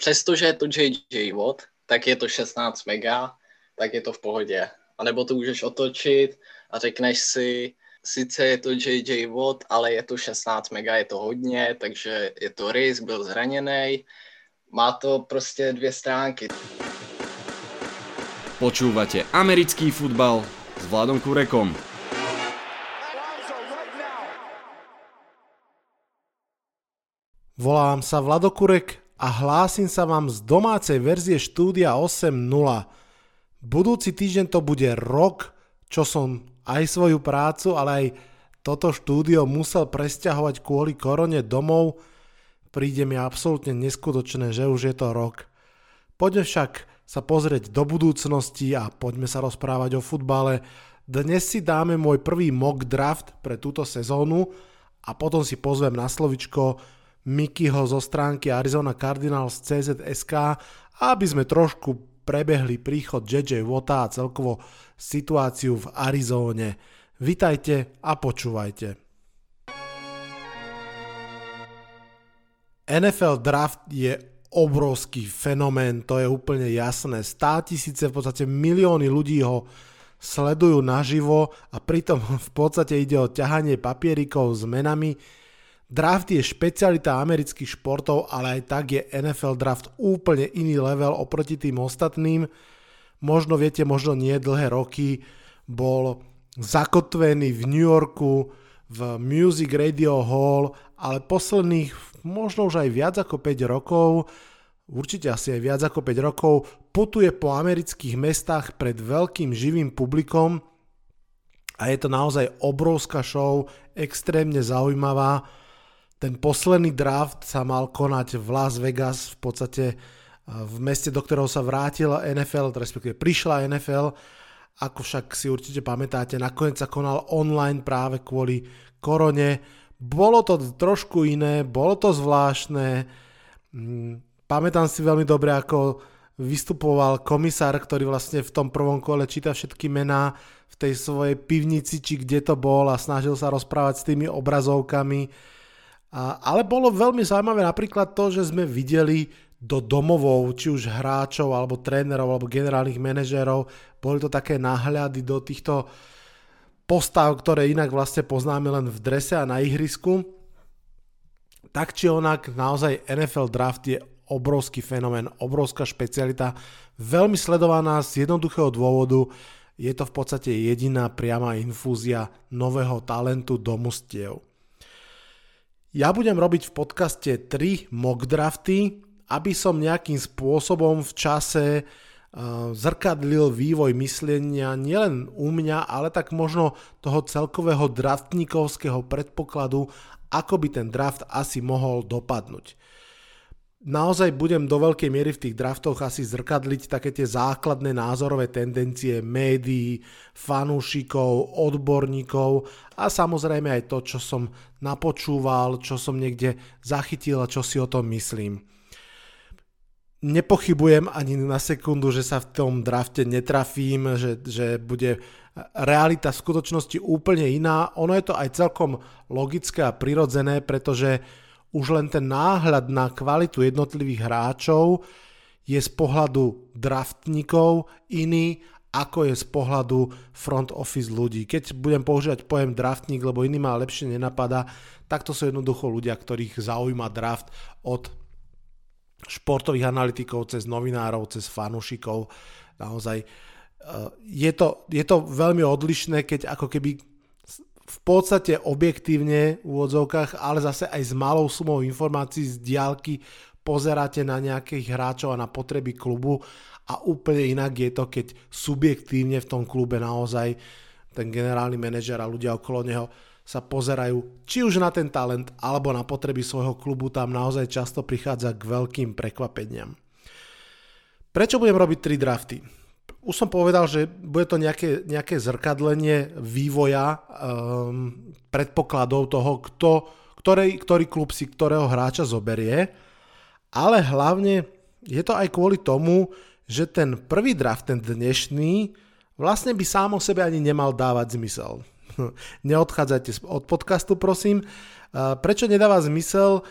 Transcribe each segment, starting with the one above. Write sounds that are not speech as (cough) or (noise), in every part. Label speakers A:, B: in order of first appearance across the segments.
A: přestože je to JJ Watt, tak je to 16 mega, tak je to v pohodě. A nebo to můžeš otočit a řekneš si, sice je to JJ Watt, ale je to 16 mega, je to hodně, takže je to risk, byl zraněný. Má to prostě dvě stránky.
B: Počúvate americký futbal s Vladom Kurekom.
C: Volám sa Vladokurek a hlásim sa vám z domácej verzie štúdia 8.0. Budúci týždeň to bude rok, čo som aj svoju prácu, ale aj toto štúdio musel presťahovať kvôli korone domov. Príde mi absolútne neskutočné, že už je to rok. Poďme však sa pozrieť do budúcnosti a poďme sa rozprávať o futbale. Dnes si dáme môj prvý mock draft pre túto sezónu a potom si pozvem na slovičko Mikyho zo stránky Arizona Cardinals CZSK, aby sme trošku prebehli príchod JJ Wota a celkovo situáciu v Arizóne. Vitajte a počúvajte. NFL draft je obrovský fenomén, to je úplne jasné. Stá tisíce, v podstate milióny ľudí ho sledujú naživo a pritom v podstate ide o ťahanie papierikov s menami, Draft je špecialita amerických športov, ale aj tak je NFL draft úplne iný level oproti tým ostatným. Možno viete, možno nie dlhé roky bol zakotvený v New Yorku v Music Radio Hall, ale posledných možno už aj viac ako 5 rokov, určite asi aj viac ako 5 rokov, putuje po amerických mestách pred veľkým živým publikom a je to naozaj obrovská show, extrémne zaujímavá ten posledný draft sa mal konať v Las Vegas, v podstate v meste, do ktorého sa vrátila NFL, respektíve prišla NFL, ako však si určite pamätáte, nakoniec sa konal online práve kvôli korone. Bolo to trošku iné, bolo to zvláštne. Mm, pamätám si veľmi dobre, ako vystupoval komisár, ktorý vlastne v tom prvom kole číta všetky mená v tej svojej pivnici, či kde to bol a snažil sa rozprávať s tými obrazovkami ale bolo veľmi zaujímavé napríklad to, že sme videli do domovov, či už hráčov, alebo trénerov, alebo generálnych manažérov. Boli to také náhľady do týchto postav, ktoré inak vlastne poznáme len v drese a na ihrisku. Tak či onak, naozaj NFL draft je obrovský fenomén, obrovská špecialita, veľmi sledovaná z jednoduchého dôvodu, je to v podstate jediná priama infúzia nového talentu do mustiev. Ja budem robiť v podcaste 3 mock drafty, aby som nejakým spôsobom v čase uh, zrkadlil vývoj myslenia nielen u mňa, ale tak možno toho celkového draftníkovského predpokladu, ako by ten draft asi mohol dopadnúť naozaj budem do veľkej miery v tých draftoch asi zrkadliť také tie základné názorové tendencie médií, fanúšikov, odborníkov a samozrejme aj to, čo som napočúval, čo som niekde zachytil a čo si o tom myslím. Nepochybujem ani na sekundu, že sa v tom drafte netrafím, že, že bude realita v skutočnosti úplne iná. Ono je to aj celkom logické a prirodzené, pretože už len ten náhľad na kvalitu jednotlivých hráčov je z pohľadu draftníkov iný, ako je z pohľadu front office ľudí. Keď budem používať pojem draftník, lebo iný ma lepšie nenapadá, tak to sú jednoducho ľudia, ktorých zaujíma draft od športových analytikov, cez novinárov, cez fanúšikov. Naozaj eh, je to, je to veľmi odlišné, keď ako keby v podstate objektívne v úvodzovkách, ale zase aj s malou sumou informácií z diálky pozeráte na nejakých hráčov a na potreby klubu a úplne inak je to, keď subjektívne v tom klube naozaj ten generálny manažer a ľudia okolo neho sa pozerajú či už na ten talent alebo na potreby svojho klubu, tam naozaj často prichádza k veľkým prekvapeniam. Prečo budem robiť tri drafty? Už som povedal, že bude to nejaké, nejaké zrkadlenie vývoja um, predpokladov toho, kto, ktorý, ktorý klub si ktorého hráča zoberie, ale hlavne je to aj kvôli tomu, že ten prvý draft, ten dnešný, vlastne by sám o sebe ani nemal dávať zmysel. (laughs) Neodchádzajte od podcastu, prosím. Prečo nedáva zmysel?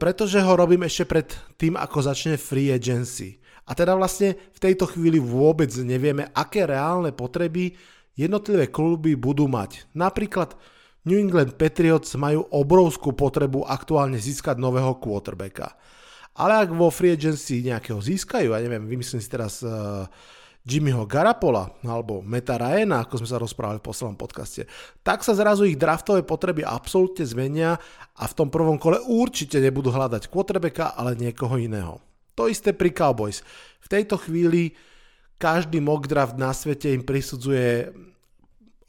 C: pretože ho robím ešte pred tým, ako začne free agency. A teda vlastne v tejto chvíli vôbec nevieme, aké reálne potreby jednotlivé kluby budú mať. Napríklad New England Patriots majú obrovskú potrebu aktuálne získať nového quarterbacka. Ale ak vo free agency nejakého získajú, ja neviem, vymyslím si teraz uh, Jimmyho Garapola alebo Meta Ryana, ako sme sa rozprávali v poslednom podcaste, tak sa zrazu ich draftové potreby absolútne zmenia a v tom prvom kole určite nebudú hľadať quarterbacka, ale niekoho iného. To isté pri Cowboys. V tejto chvíli každý mock draft na svete im prisudzuje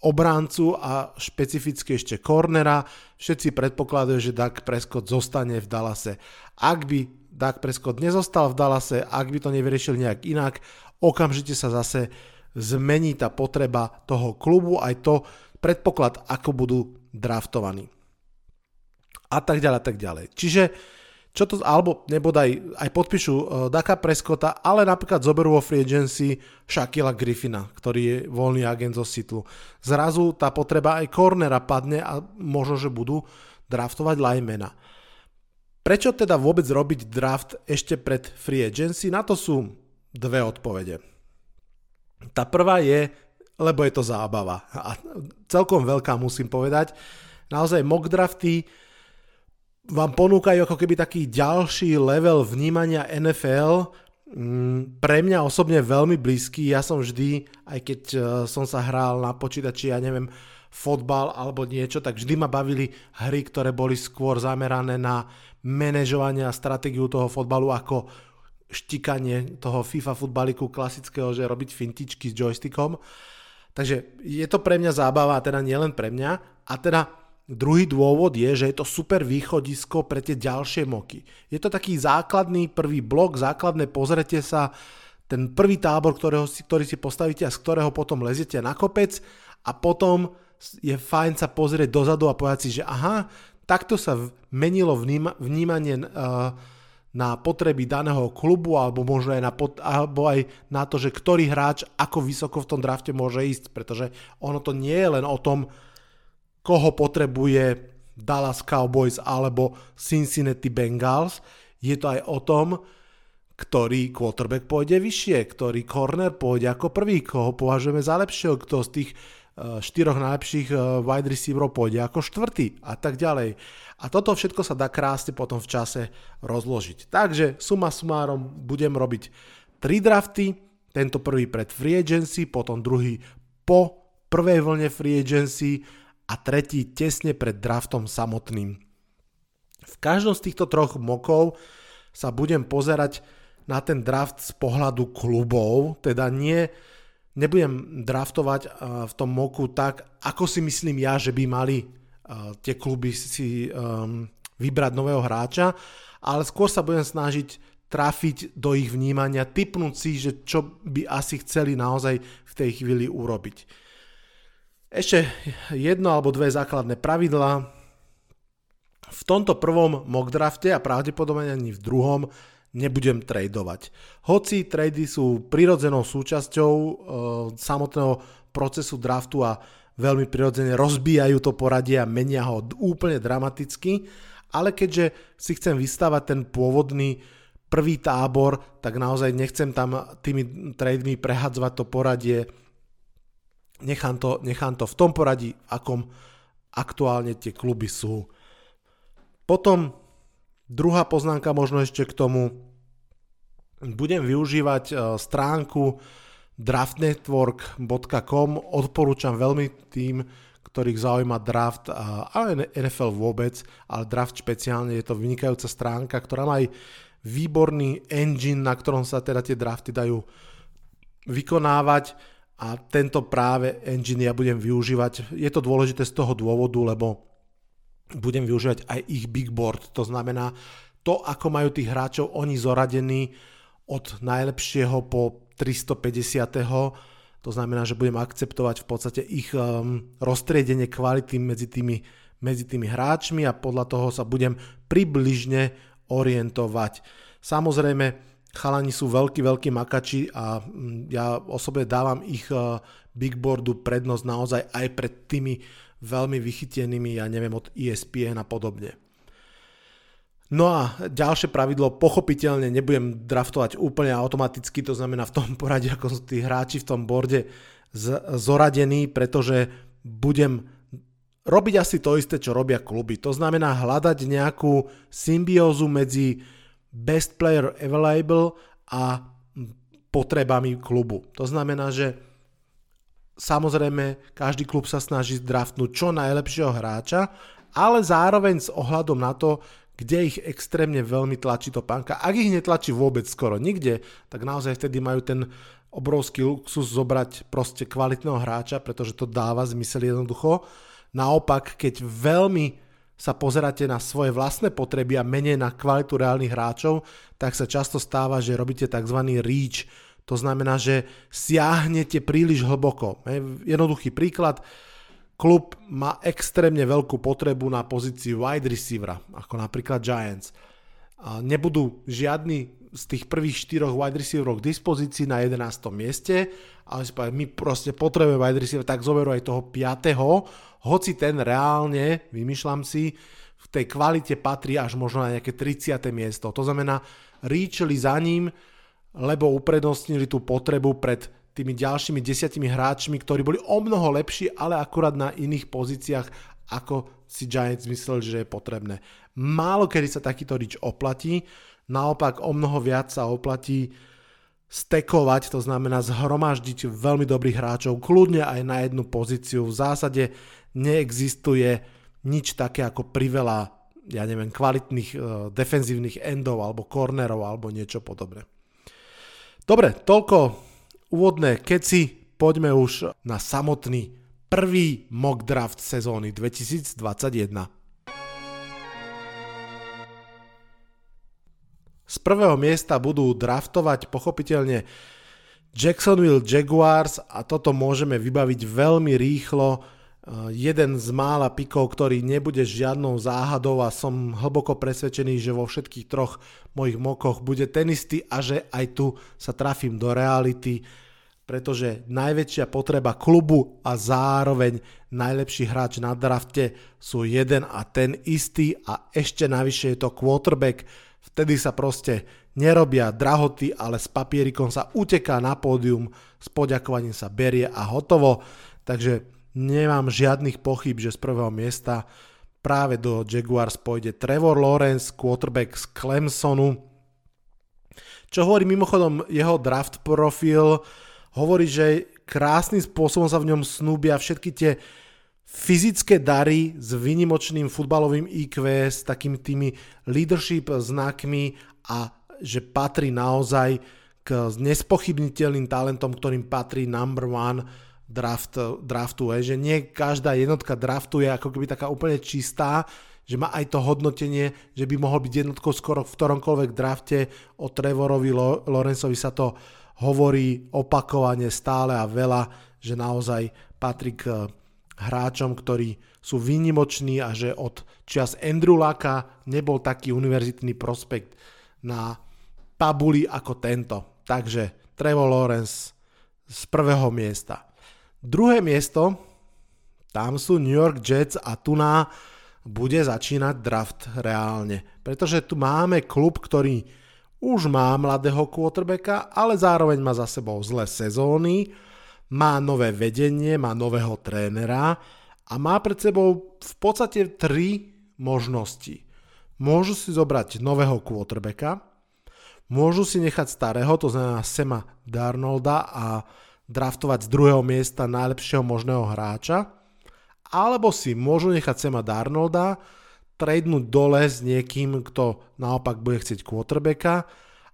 C: obráncu a špecificky ešte cornera. Všetci predpokladajú, že Doug Prescott zostane v Dallase. Ak by Doug Prescott nezostal v Dallase, ak by to nevyriešil nejak inak, okamžite sa zase zmení tá potreba toho klubu, aj to predpoklad, ako budú draftovaní. A tak ďalej, a tak ďalej. Čiže čo to, alebo nebodaj aj podpíšu uh, Daka Prescotta, ale napríklad zoberú vo free agency Shaquilla Griffina, ktorý je voľný agent zo Sitlu. Zrazu tá potreba aj cornera padne a možno, že budú draftovať linemana. Prečo teda vôbec robiť draft ešte pred free agency? Na to sú dve odpovede. Tá prvá je, lebo je to zábava. A celkom veľká musím povedať. Naozaj mock drafty vám ponúkajú ako keby taký ďalší level vnímania NFL, mm, pre mňa osobne veľmi blízky. Ja som vždy, aj keď e, som sa hral na počítači, ja neviem, fotbal alebo niečo, tak vždy ma bavili hry, ktoré boli skôr zamerané na manažovanie a stratégiu toho fotbalu ako štikanie toho FIFA futbaliku klasického, že robiť fintičky s joystickom. Takže je to pre mňa zábava, teda nielen pre mňa. A teda Druhý dôvod je, že je to super východisko pre tie ďalšie moky. Je to taký základný prvý blok, základné pozrete sa, ten prvý tábor, ktorého si, ktorý si postavíte a z ktorého potom leziete na kopec a potom je fajn sa pozrieť dozadu a povedať si, že aha, takto sa menilo vníma, vnímanie uh, na potreby daného klubu alebo možno aj na, pot, alebo aj na to, že ktorý hráč ako vysoko v tom drafte môže ísť, pretože ono to nie je len o tom, koho potrebuje Dallas Cowboys alebo Cincinnati Bengals. Je to aj o tom, ktorý quarterback pôjde vyššie, ktorý corner pôjde ako prvý, koho považujeme za lepšieho, kto z tých eh, štyroch najlepších eh, wide receiverov pôjde ako štvrtý a tak ďalej. A toto všetko sa dá krásne potom v čase rozložiť. Takže suma sumárom budem robiť tri drafty, tento prvý pred free agency, potom druhý po prvej vlne free agency a tretí tesne pred draftom samotným. V každom z týchto troch mokov sa budem pozerať na ten draft z pohľadu klubov, teda nie, nebudem draftovať v tom moku tak, ako si myslím ja, že by mali tie kluby si um, vybrať nového hráča, ale skôr sa budem snažiť trafiť do ich vnímania, typnúť si, že čo by asi chceli naozaj v tej chvíli urobiť. Ešte jedno alebo dve základné pravidlá. V tomto prvom mock drafte a pravdepodobne ani v druhom nebudem tradovať. Hoci trady sú prirodzenou súčasťou e, samotného procesu draftu a veľmi prirodzene rozbijajú to poradie a menia ho úplne dramaticky, ale keďže si chcem vystávať ten pôvodný prvý tábor, tak naozaj nechcem tam tými trademi prehadzovať to poradie nechám to, nechám to v tom poradí, akom aktuálne tie kluby sú. Potom druhá poznámka možno ešte k tomu, budem využívať e, stránku draftnetwork.com, odporúčam veľmi tým, ktorých zaujíma draft a NFL vôbec, ale draft špeciálne. Je to vynikajúca stránka, ktorá má aj výborný engine, na ktorom sa teda tie drafty dajú vykonávať a tento práve engine ja budem využívať. Je to dôležité z toho dôvodu, lebo budem využívať aj ich big board. To znamená to, ako majú tých hráčov oni zoradení od najlepšieho po 350. To znamená, že budem akceptovať v podstate ich um, roztriedenie kvality medzi tými, medzi tými hráčmi a podľa toho sa budem približne orientovať. Samozrejme, Chalani sú veľkí, veľkí makači a mm, ja osobne dávam ich e, bigboardu prednosť naozaj aj pred tými veľmi vychytenými, ja neviem, od ESPN a podobne. No a ďalšie pravidlo, pochopiteľne nebudem draftovať úplne automaticky, to znamená v tom (laughs) poradí, ako sú tí hráči v tom borde zoradení, pretože budem robiť asi to isté, čo robia kluby. To znamená hľadať nejakú symbiózu medzi best player available a potrebami klubu. To znamená, že samozrejme každý klub sa snaží draftnúť čo najlepšieho hráča, ale zároveň s ohľadom na to, kde ich extrémne veľmi tlačí to pánka. Ak ich netlačí vôbec skoro nikde, tak naozaj vtedy majú ten obrovský luxus zobrať proste kvalitného hráča, pretože to dáva zmysel jednoducho. Naopak, keď veľmi sa pozeráte na svoje vlastné potreby a menej na kvalitu reálnych hráčov, tak sa často stáva, že robíte tzv. reach, to znamená, že siahnete príliš hlboko. Jednoduchý príklad, klub má extrémne veľkú potrebu na pozícii wide receivera, ako napríklad Giants. Nebudú žiadni z tých prvých štyroch wide receiverov k dispozícii na 11. mieste, ale my proste potrebujeme wide receiver, tak zoberú aj toho 5 hoci ten reálne, vymýšľam si, v tej kvalite patrí až možno na nejaké 30. miesto. To znamená, ríčili za ním, lebo uprednostnili tú potrebu pred tými ďalšími desiatimi hráčmi, ktorí boli o mnoho lepší, ale akurát na iných pozíciách, ako si Giants mysleli, že je potrebné. Málo kedy sa takýto rič oplatí, naopak o mnoho viac sa oplatí stekovať, to znamená zhromaždiť veľmi dobrých hráčov, kľudne aj na jednu pozíciu. V zásade neexistuje nič také ako priveľa, ja neviem, kvalitných uh, defenzívnych endov alebo cornerov alebo niečo podobné. Dobre, toľko úvodné keci, poďme už na samotný prvý mock draft sezóny 2021. Z prvého miesta budú draftovať pochopiteľne Jacksonville Jaguars a toto môžeme vybaviť veľmi rýchlo. Eh, jeden z mála pikov, ktorý nebude žiadnou záhadou a som hlboko presvedčený, že vo všetkých troch mojich mokoch bude ten istý a že aj tu sa trafím do reality, pretože najväčšia potreba klubu a zároveň najlepší hráč na drafte sú jeden a ten istý a ešte navyše je to quarterback, vtedy sa proste nerobia drahoty, ale s papierikom sa uteká na pódium, s poďakovaním sa berie a hotovo. Takže Nemám žiadnych pochyb, že z prvého miesta práve do Jaguars pôjde Trevor Lawrence, quarterback z Clemsonu. Čo hovorí mimochodom jeho draft profil, hovorí, že krásnym spôsobom sa v ňom snúbia všetky tie fyzické dary s vynimočným futbalovým IQ, s takými tými leadership znakmi a že patrí naozaj k nespochybniteľným talentom, ktorým patrí number one draft, draftuje, že nie každá jednotka draftuje ako keby taká úplne čistá, že má aj to hodnotenie, že by mohol byť jednotkou skoro v ktoromkoľvek drafte. O Trevorovi Lorenzovi sa to hovorí opakovane stále a veľa, že naozaj patrí k hráčom, ktorí sú výnimoční a že od čias Andrew Laka nebol taký univerzitný prospekt na tabuli ako tento. Takže Trevor Lawrence z prvého miesta. Druhé miesto, tam sú New York Jets a tu na bude začínať draft reálne. Pretože tu máme klub, ktorý už má mladého quarterbacka, ale zároveň má za sebou zlé sezóny, má nové vedenie, má nového trénera a má pred sebou v podstate tri možnosti. Môžu si zobrať nového quarterbacka, môžu si nechať starého, to znamená Sema Darnolda a draftovať z druhého miesta najlepšieho možného hráča, alebo si môžu nechať Sema Darnolda, tradenúť dole s niekým, kto naopak bude chcieť quarterbacka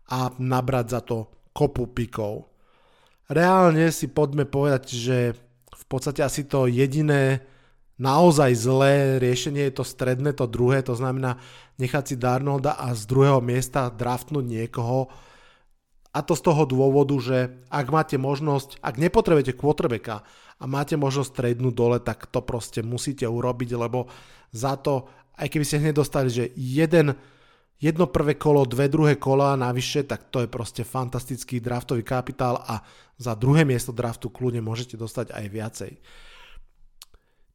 C: a nabrať za to kopu pikov. Reálne si poďme povedať, že v podstate asi to jediné naozaj zlé riešenie je to stredné, to druhé, to znamená nechať si Darnolda a z druhého miesta draftnúť niekoho, a to z toho dôvodu, že ak máte možnosť, ak nepotrebujete quarterbacka a máte možnosť tradnúť dole, tak to proste musíte urobiť, lebo za to, aj keby ste hneď dostali, že jeden, jedno prvé kolo, dve druhé kola navyše, tak to je proste fantastický draftový kapitál a za druhé miesto draftu kľudne môžete dostať aj viacej.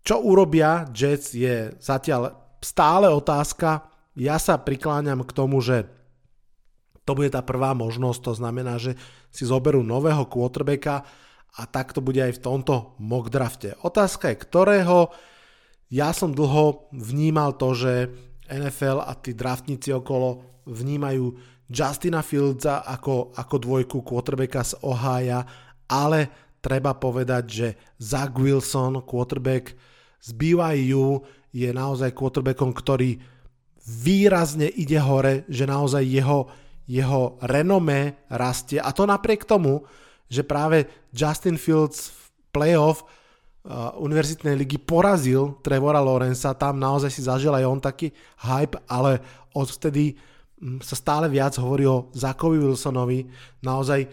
C: Čo urobia Jets je zatiaľ stále otázka, ja sa prikláňam k tomu, že to bude tá prvá možnosť, to znamená, že si zoberú nového quarterbacka a tak to bude aj v tomto mock drafte. Otázka je ktorého. Ja som dlho vnímal to, že NFL a tí draftníci okolo vnímajú Justina Fieldsa ako, ako dvojku quarterbacka z Ohio, ale treba povedať, že Zach Wilson, quarterback z BYU, je naozaj quarterbackom, ktorý výrazne ide hore, že naozaj jeho jeho renomé rastie. A to napriek tomu, že práve Justin Fields v playoff univerzitnej ligy porazil Trevora Lorenza, tam naozaj si zažil aj on taký hype, ale odvtedy um, sa stále viac hovorí o Zakovi Wilsonovi, naozaj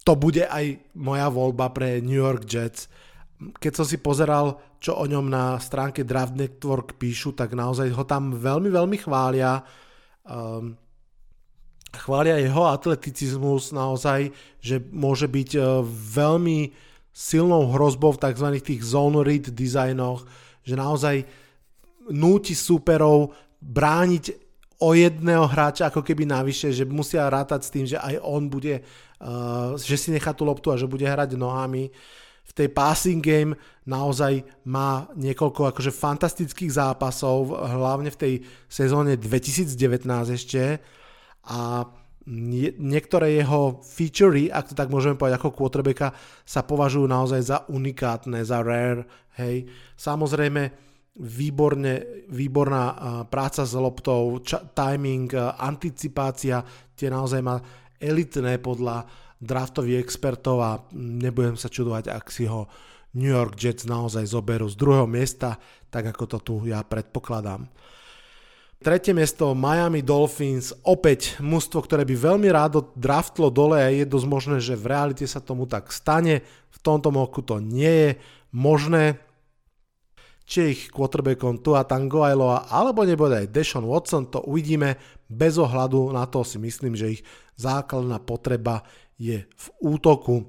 C: to bude aj moja voľba pre New York Jets. Keď som si pozeral, čo o ňom na stránke Draft Network píšu, tak naozaj ho tam veľmi, veľmi chvália. Um, chvália jeho atleticizmus naozaj, že môže byť e, veľmi silnou hrozbou v tzv. tých zone read dizajnoch, že naozaj núti superov brániť o jedného hráča ako keby navyše, že musia rátať s tým, že aj on bude, uh, že si nechá tú loptu a že bude hrať nohami. V tej passing game naozaj má niekoľko akože fantastických zápasov, hlavne v tej sezóne 2019 ešte a niektoré jeho featurey, ak to tak môžeme povedať ako quarterbacka, sa považujú naozaj za unikátne, za rare, hej. Samozrejme, výborne, výborná práca s loptou, timing, anticipácia, tie naozaj má elitné podľa draftových expertov a nebudem sa čudovať, ak si ho New York Jets naozaj zoberú z druhého miesta, tak ako to tu ja predpokladám. Tretie miesto Miami Dolphins, opäť mužstvo, ktoré by veľmi rádo draftlo dole a je dosť možné, že v realite sa tomu tak stane. V tomto moku to nie je možné. Či ich quarterbackom Tua Tangoailoa alebo nebude aj Deshaun Watson, to uvidíme. Bez ohľadu na to si myslím, že ich základná potreba je v útoku.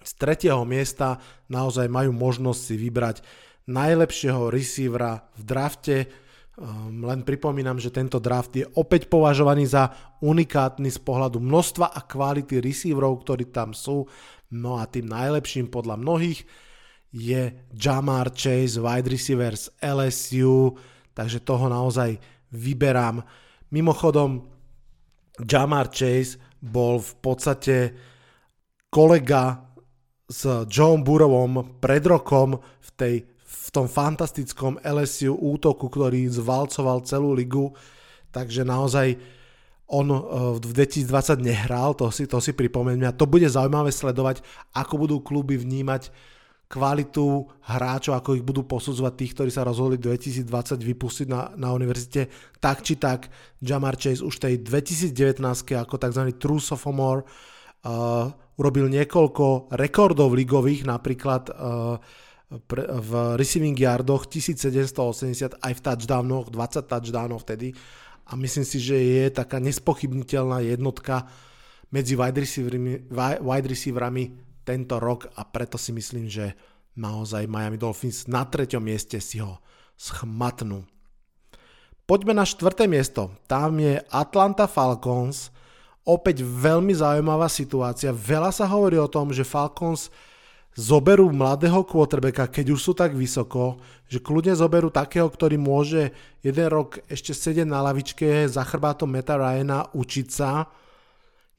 C: Z tretieho miesta naozaj majú možnosť si vybrať najlepšieho receivera v drafte Um, len pripomínam, že tento draft je opäť považovaný za unikátny z pohľadu množstva a kvality receiverov, ktorí tam sú. No a tým najlepším podľa mnohých je Jamar Chase, wide receiver z LSU, takže toho naozaj vyberám. Mimochodom, Jamar Chase bol v podstate kolega s John Burrowom pred rokom v tej tom fantastickom LSU útoku, ktorý zvalcoval celú ligu, takže naozaj on e, v 2020 nehral, to si, to si pripomeňme a to bude zaujímavé sledovať, ako budú kluby vnímať kvalitu hráčov, ako ich budú posudzovať tých, ktorí sa rozhodli 2020 vypustiť na, na univerzite. Tak či tak, Jamar Chase už tej 2019 ako tzv. true sophomore uh, urobil niekoľko rekordov ligových, napríklad uh, v receiving yardoch 1780 aj v touchdownoch, 20 touchdownov vtedy a myslím si, že je taká nespochybniteľná jednotka medzi wide receivermi, wide receiverami tento rok a preto si myslím, že naozaj Miami Dolphins na treťom mieste si ho schmatnú. Poďme na štvrté miesto. Tam je Atlanta Falcons. Opäť veľmi zaujímavá situácia. Veľa sa hovorí o tom, že Falcons zoberú mladého quarterbacka, keď už sú tak vysoko, že kľudne zoberú takého, ktorý môže jeden rok ešte sedieť na lavičke za chrbátom Meta Ryana, učiť sa.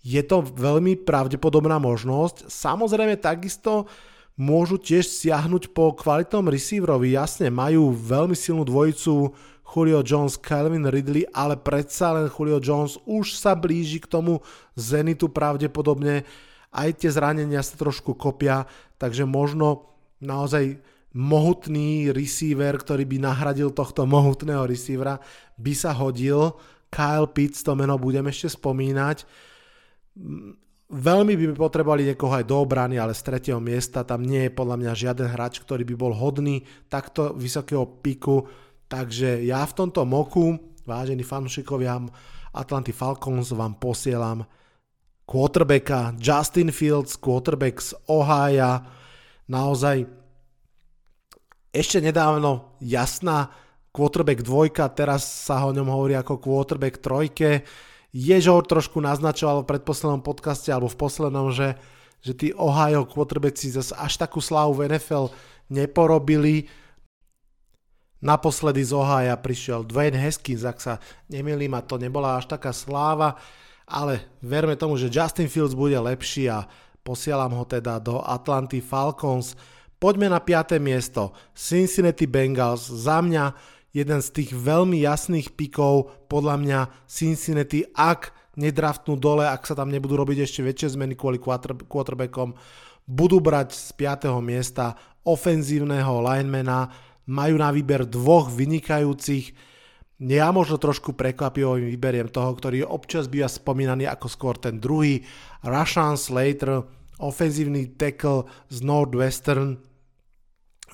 C: Je to veľmi pravdepodobná možnosť. Samozrejme takisto môžu tiež siahnuť po kvalitnom receiverovi. Jasne, majú veľmi silnú dvojicu Julio Jones, Calvin Ridley, ale predsa len Julio Jones už sa blíži k tomu Zenitu pravdepodobne aj tie zranenia sa trošku kopia, takže možno naozaj mohutný receiver, ktorý by nahradil tohto mohutného receivera, by sa hodil. Kyle Pitts, to meno budem ešte spomínať. Veľmi by potrebovali niekoho aj do obrany, ale z tretieho miesta tam nie je podľa mňa žiaden hráč, ktorý by bol hodný takto vysokého piku. Takže ja v tomto moku, vážení fanúšikovia Atlanty Falcons, vám posielam quarterbacka Justin Fields, quarterback z Ohio, naozaj ešte nedávno jasná quarterback dvojka, teraz sa o ňom hovorí ako quarterback trojke. Ježo trošku naznačoval v predposlednom podcaste alebo v poslednom, že, že tí Ohio quarterbacki zase až takú slávu v NFL neporobili. Naposledy z Ohio prišiel Dwayne Haskins, ak sa nemýlim, a to nebola až taká sláva, ale verme tomu, že Justin Fields bude lepší a posielam ho teda do Atlanty Falcons. Poďme na 5. miesto. Cincinnati Bengals. Za mňa jeden z tých veľmi jasných pikov, podľa mňa Cincinnati, ak nedraftnú dole, ak sa tam nebudú robiť ešte väčšie zmeny kvôli quarterbackom, budú brať z 5. miesta ofenzívneho linemana, majú na výber dvoch vynikajúcich. Ja možno trošku prekvapivo vyberiem toho, ktorý občas býva spomínaný ako skôr ten druhý, Rashan Slater, ofenzívny tackle z Northwestern.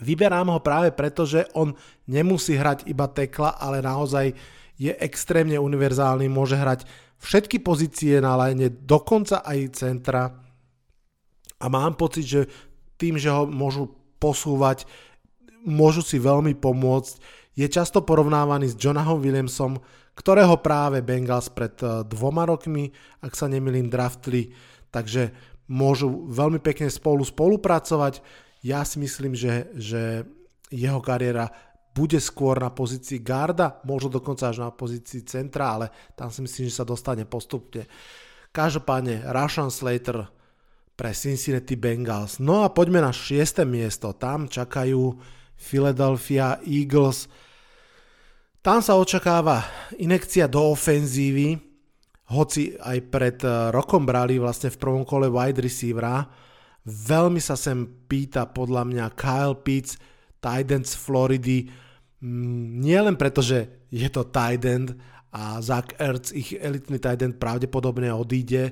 C: Vyberám ho práve preto, že on nemusí hrať iba tekla, ale naozaj je extrémne univerzálny, môže hrať všetky pozície na line, dokonca aj centra. A mám pocit, že tým, že ho môžu posúvať môžu si veľmi pomôcť. Je často porovnávaný s Jonahom Williamsom, ktorého práve Bengals pred eh, dvoma rokmi, ak sa nemilím, draftli, takže môžu veľmi pekne spolu spolupracovať. Ja si myslím, že, že jeho kariéra bude skôr na pozícii garda, možno dokonca až na pozícii centra, ale tam si myslím, že sa dostane postupne. Každopádne Rashan Slater pre Cincinnati Bengals. No a poďme na 6. miesto. Tam čakajú Philadelphia Eagles. Tam sa očakáva inekcia do ofenzívy, hoci aj pred eh, rokom brali vlastne v prvom kole wide receivera. Veľmi sa sem pýta podľa mňa Kyle Pitts, tight end z Floridy, mm, nie len preto, že je to tight end a Zach Ertz, ich elitný tight end pravdepodobne odíde,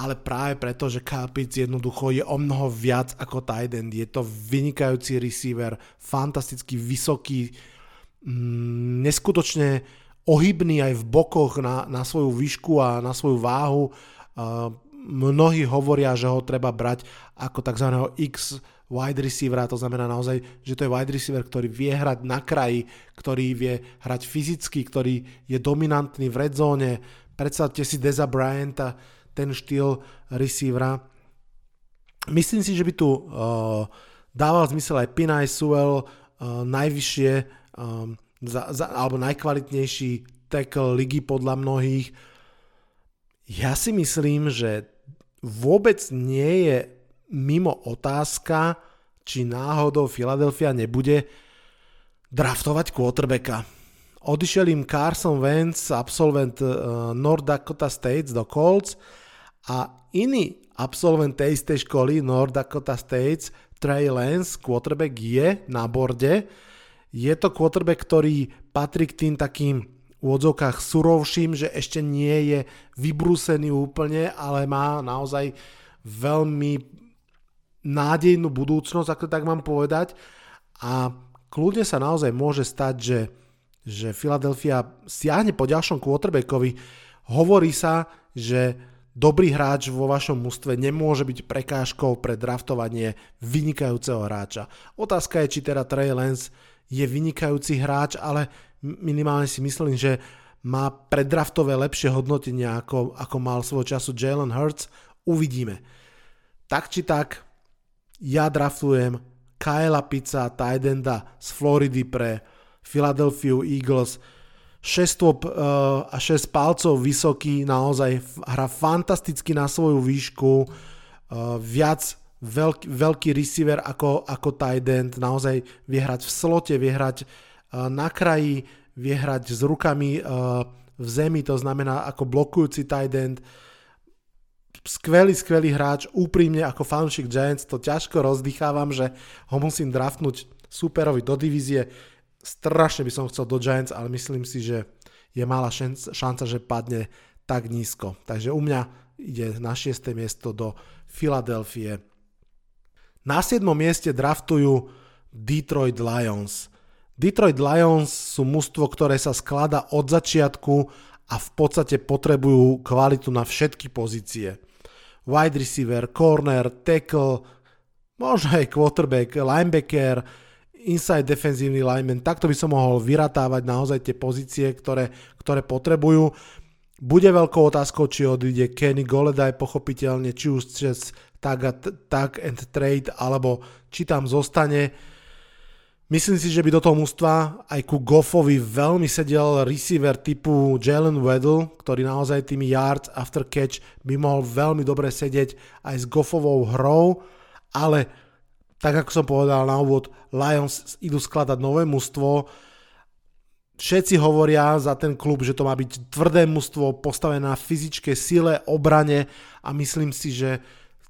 C: ale práve preto, že Kapic jednoducho je o mnoho viac ako tight end. Je to vynikajúci receiver, fantasticky vysoký, neskutočne ohybný aj v bokoch na, na svoju výšku a na svoju váhu. Mnohí hovoria, že ho treba brať ako tzv. X wide receivera, to znamená naozaj, že to je wide receiver, ktorý vie hrať na kraji, ktorý vie hrať fyzicky, ktorý je dominantný v red zone. Predstavte si Deza Bryanta, ten štýl receivera. Myslím si, že by tu uh, dával zmysel aj Pinay Sewell, uh, najvyššie um, za, za, alebo najkvalitnejší tackle ligy podľa mnohých. Ja si myslím, že vôbec nie je mimo otázka, či náhodou Philadelphia nebude draftovať quarterbacka. Odišiel im Carson Wentz, absolvent uh, North Dakota States do Colts a iný absolvent tej istej školy North Dakota States, Trey Lance, quarterback je na borde. Je to quarterback, ktorý patrí k tým takým v odzokách surovším, že ešte nie je vybrúsený úplne, ale má naozaj veľmi nádejnú budúcnosť, ako tak mám povedať. A kľudne sa naozaj môže stať, že, že Philadelphia siahne po ďalšom quarterbackovi. Hovorí sa, že dobrý hráč vo vašom mústve nemôže byť prekážkou pre draftovanie vynikajúceho hráča. Otázka je, či teda Trey Lance je vynikajúci hráč, ale minimálne si myslím, že má predraftové lepšie hodnotenie, ako, ako mal svoj času Jalen Hurts. Uvidíme. Tak či tak, ja draftujem Kyla Pizza, Tidenda z Floridy pre Philadelphia Eagles 6 stôp uh, a 6 palcov vysoký, naozaj hra fantasticky na svoju výšku, uh, viac veľký, veľký receiver ako, ako tight end, naozaj vie hrať v slote, vie hrať uh, na kraji, vie hrať s rukami uh, v zemi, to znamená ako blokujúci tight end. Skvelý, skvelý hráč, úprimne ako fanúšik Giants to ťažko rozdýchávam, že ho musím draftnúť superovi do divízie strašne by som chcel do Giants, ale myslím si, že je malá šanca, že padne tak nízko. Takže u mňa ide na 6. miesto do Filadelfie. Na 7. mieste draftujú Detroit Lions. Detroit Lions sú mužstvo, ktoré sa sklada od začiatku a v podstate potrebujú kvalitu na všetky pozície. Wide receiver, corner, tackle, možno aj quarterback, linebacker, inside defenzívny lineman. Takto by som mohol vyratávať naozaj tie pozície, ktoré, ktoré potrebujú. Bude veľkou otázkou, či odíde Kenny Goledaj pochopiteľne, či už cez tag, tag and trade, alebo či tam zostane. Myslím si, že by do toho mústva aj ku Goffovi veľmi sedel receiver typu Jalen Weddle, ktorý naozaj tými yards after catch by mohol veľmi dobre sedieť aj s Goffovou hrou, ale tak ako som povedal na úvod, Lions idú skladať nové mústvo, Všetci hovoria za ten klub, že to má byť tvrdé mužstvo postavené na fyzickej sile, obrane a myslím si, že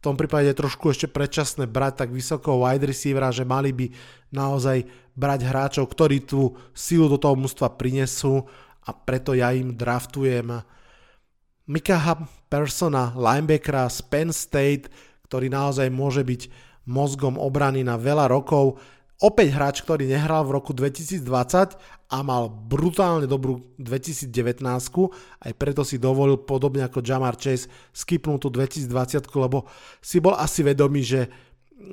C: tom prípade je trošku ešte predčasné brať tak vysoko wide receivera, že mali by naozaj brať hráčov, ktorí tú silu do toho mužstva prinesú a preto ja im draftujem Mikaha Persona, linebackera z Penn State, ktorý naozaj môže byť mozgom obrany na veľa rokov. Opäť hráč, ktorý nehral v roku 2020 a mal brutálne dobrú 2019, aj preto si dovolil podobne ako Jamar Chase skipnúť tú 2020, lebo si bol asi vedomý, že,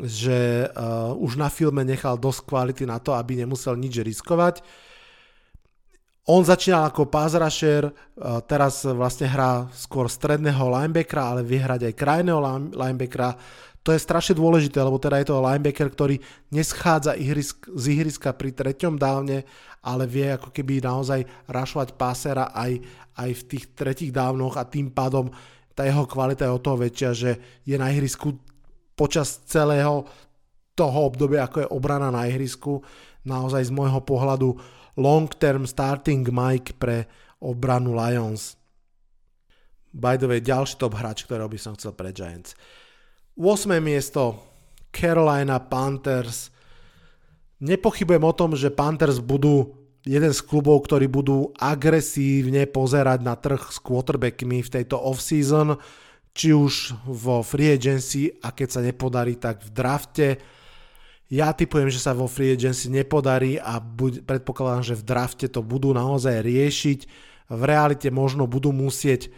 C: že uh, už na filme nechal dosť kvality na to, aby nemusel nič riskovať. On začínal ako pass rusher, uh, teraz vlastne hrá skôr stredného linebackera, ale vie hrať aj krajného linebackera, to je strašne dôležité, lebo teda je to linebacker, ktorý neschádza ihrisk, z ihriska pri treťom dávne, ale vie ako keby naozaj rašovať pásera aj, aj v tých tretích dávnoch a tým pádom tá jeho kvalita je o toho väčšia, že je na ihrisku počas celého toho obdobia, ako je obrana na ihrisku, naozaj z môjho pohľadu long term starting Mike pre obranu Lions. By the way, ďalší top hráč, ktorého by som chcel pre Giants. 8. miesto Carolina Panthers. Nepochybujem o tom, že Panthers budú jeden z klubov, ktorí budú agresívne pozerať na trh s quarterbackmi v tejto off-season, či už vo free agency a keď sa nepodarí, tak v drafte. Ja typujem, že sa vo free agency nepodarí a buď, predpokladám, že v drafte to budú naozaj riešiť. V realite možno budú musieť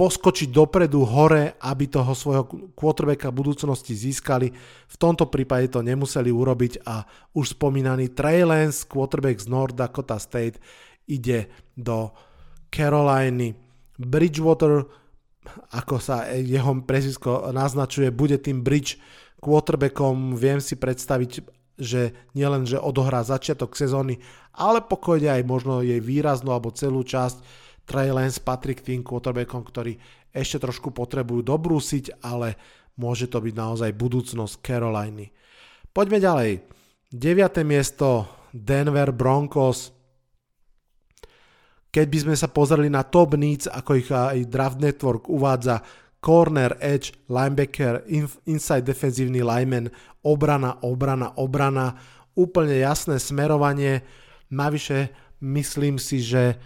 C: poskočiť dopredu hore, aby toho svojho quarterbacka budúcnosti získali. V tomto prípade to nemuseli urobiť a už spomínaný Trey Lance, quarterback z North Dakota State, ide do Caroliny. Bridgewater, ako sa jeho prezvisko naznačuje, bude tým bridge quarterbackom. Viem si predstaviť, že nielen, že odohrá začiatok sezóny, ale pokojne aj možno jej výraznú alebo celú časť Trey Lance patrí k tým quarterbackom, ktorí ešte trošku potrebujú dobrúsiť, ale môže to byť naozaj budúcnosť Caroliny. Poďme ďalej. 9. miesto Denver Broncos. Keď by sme sa pozreli na top needs, ako ich aj Draft Network uvádza, corner, edge, linebacker, inside defenzívny lineman, obrana, obrana, obrana, úplne jasné smerovanie. Navyše myslím si, že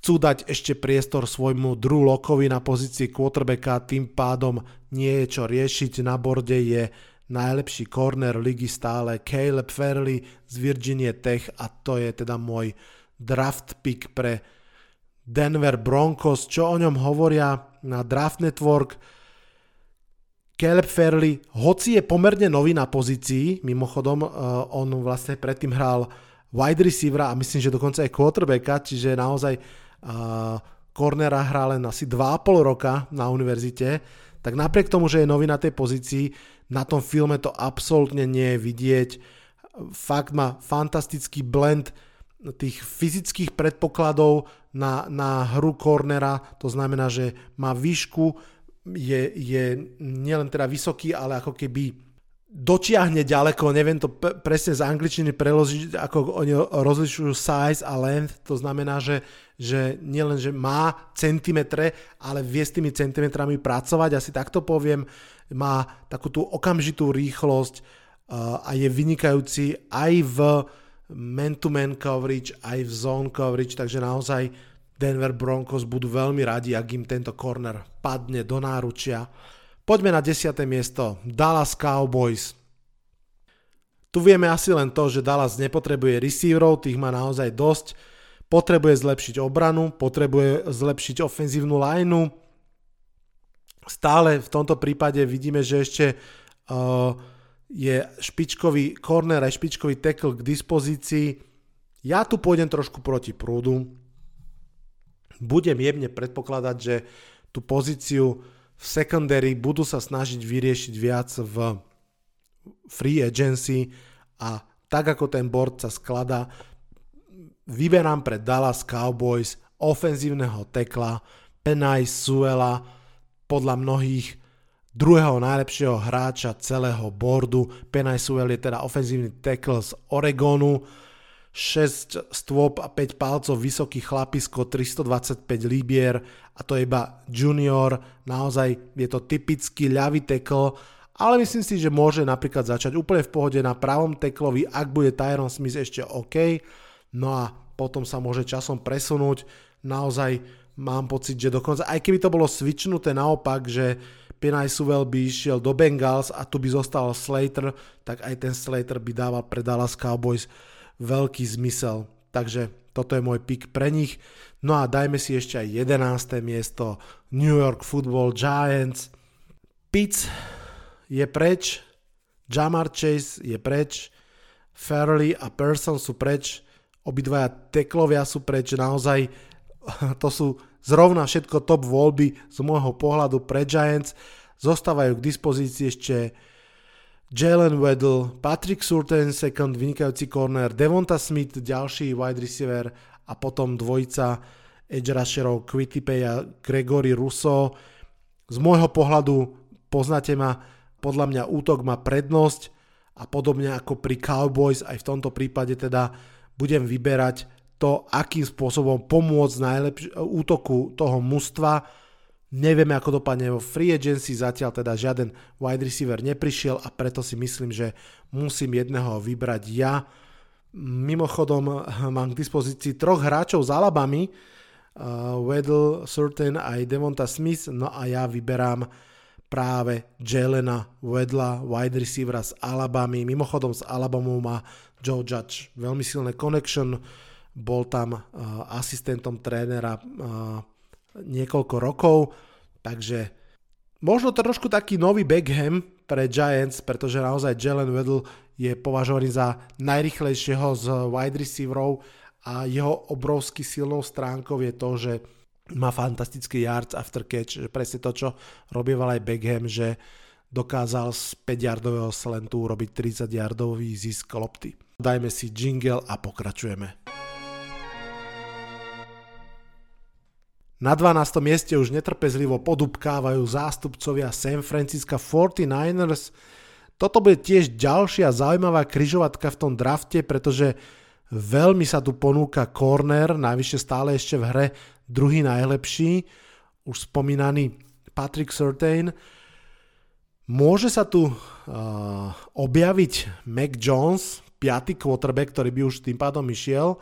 C: Chcú dať ešte priestor svojmu Drew Lockovi na pozícii quarterbacka, tým pádom nie je čo riešiť. Na borde je najlepší corner ligy stále Caleb Fairley z Virginia Tech a to je teda môj draft pick pre Denver Broncos. Čo o ňom hovoria na Draft Network? Caleb Fairley, hoci je pomerne nový na pozícii, mimochodom uh, on vlastne predtým hral wide receivera a myslím, že dokonca aj quarterbacka, čiže naozaj cornera hrá len asi 2,5 roka na univerzite, tak napriek tomu, že je nový na tej pozícii, na tom filme to absolútne nie je vidieť. Fakt má fantastický blend tých fyzických predpokladov na, na hru cornera, to znamená, že má výšku, je, je nielen teda vysoký, ale ako keby dočiahne ďaleko, neviem to presne z angličtiny preložiť, ako oni rozlišujú size a length, to znamená, že, že nielen, že má centimetre, ale vie s tými centimetrami pracovať, asi takto poviem, má takú tú okamžitú rýchlosť uh, a je vynikajúci aj v man-to-man coverage, aj v zone coverage, takže naozaj Denver Broncos budú veľmi radi, ak im tento corner padne do náručia. Poďme na 10. miesto. Dallas Cowboys. Tu vieme asi len to, že Dallas nepotrebuje receiverov, tých má naozaj dosť. Potrebuje zlepšiť obranu, potrebuje zlepšiť ofenzívnu lineu. Stále v tomto prípade vidíme, že ešte uh, je špičkový corner aj špičkový tackle k dispozícii. Ja tu pôjdem trošku proti prúdu. Budem jemne predpokladať, že tú pozíciu v secondary budú sa snažiť vyriešiť viac v free agency a tak ako ten board sa skladá, vyberám pre Dallas Cowboys ofenzívneho tekla Penaj Suela, podľa mnohých druhého najlepšieho hráča celého boardu. Penaj Suel je teda ofenzívny tackle z Oregonu, 6 stôp a 5 palcov, vysoký chlapisko, 325 libier a to je iba junior, naozaj je to typický ľavý tackle, ale myslím si, že môže napríklad začať úplne v pohode na pravom teklovi, ak bude Tyron Smith ešte OK, no a potom sa môže časom presunúť, naozaj mám pocit, že dokonca, aj keby to bolo switchnuté naopak, že Pinay Suvel by išiel do Bengals a tu by zostal Slater, tak aj ten Slater by dával pre Dallas Cowboys veľký zmysel. Takže toto je môj pick pre nich. No a dajme si ešte aj 11. miesto New York Football Giants. Pitts je preč, Jamar Chase je preč, Fairley a Person sú preč, obidvaja teklovia sú preč, naozaj (laughs) to sú zrovna všetko top voľby z môjho pohľadu pre Giants. Zostávajú k dispozícii ešte Jalen Weddle, Patrick Surtain, second, vynikajúci corner, Devonta Smith, ďalší wide receiver a potom dvojica edge rusherov Quittipe a Gregory Russo. Z môjho pohľadu, poznáte ma, podľa mňa útok má prednosť a podobne ako pri Cowboys, aj v tomto prípade teda budem vyberať to, akým spôsobom pomôcť najlepš- útoku toho mužstva Nevieme, ako dopadne vo free agency, zatiaľ teda žiaden wide receiver neprišiel a preto si myslím, že musím jedného vybrať ja. Mimochodom (laughs) mám k dispozícii troch hráčov z Alabamy, uh, Weddle, Certain aj Devonta Smith, no a ja vyberám práve Jelena Wedla, wide receivera z Alabamy. Mimochodom z Alabama má Joe Judge veľmi silné connection, bol tam uh, asistentom trénera uh, niekoľko rokov, takže možno trošku taký nový Beckham pre Giants, pretože naozaj Jalen Weddle je považovaný za najrychlejšieho z wide receiverov a jeho obrovsky silnou stránkou je to, že má fantastický yards after catch, že presne to, čo robieval aj Beckham, že dokázal z 5 yardového slentu urobiť 30 yardový zisk lopty. Dajme si jingle a pokračujeme. Na 12. mieste už netrpezlivo podupkávajú zástupcovia San Francisco 49ers. Toto bude tiež ďalšia zaujímavá kryžovatka v tom drafte, pretože veľmi sa tu ponúka corner, najvyššie stále ešte v hre druhý najlepší, už spomínaný Patrick Surtain. Môže sa tu uh, objaviť Mac Jones, piatý quarterback, ktorý by už tým pádom išiel,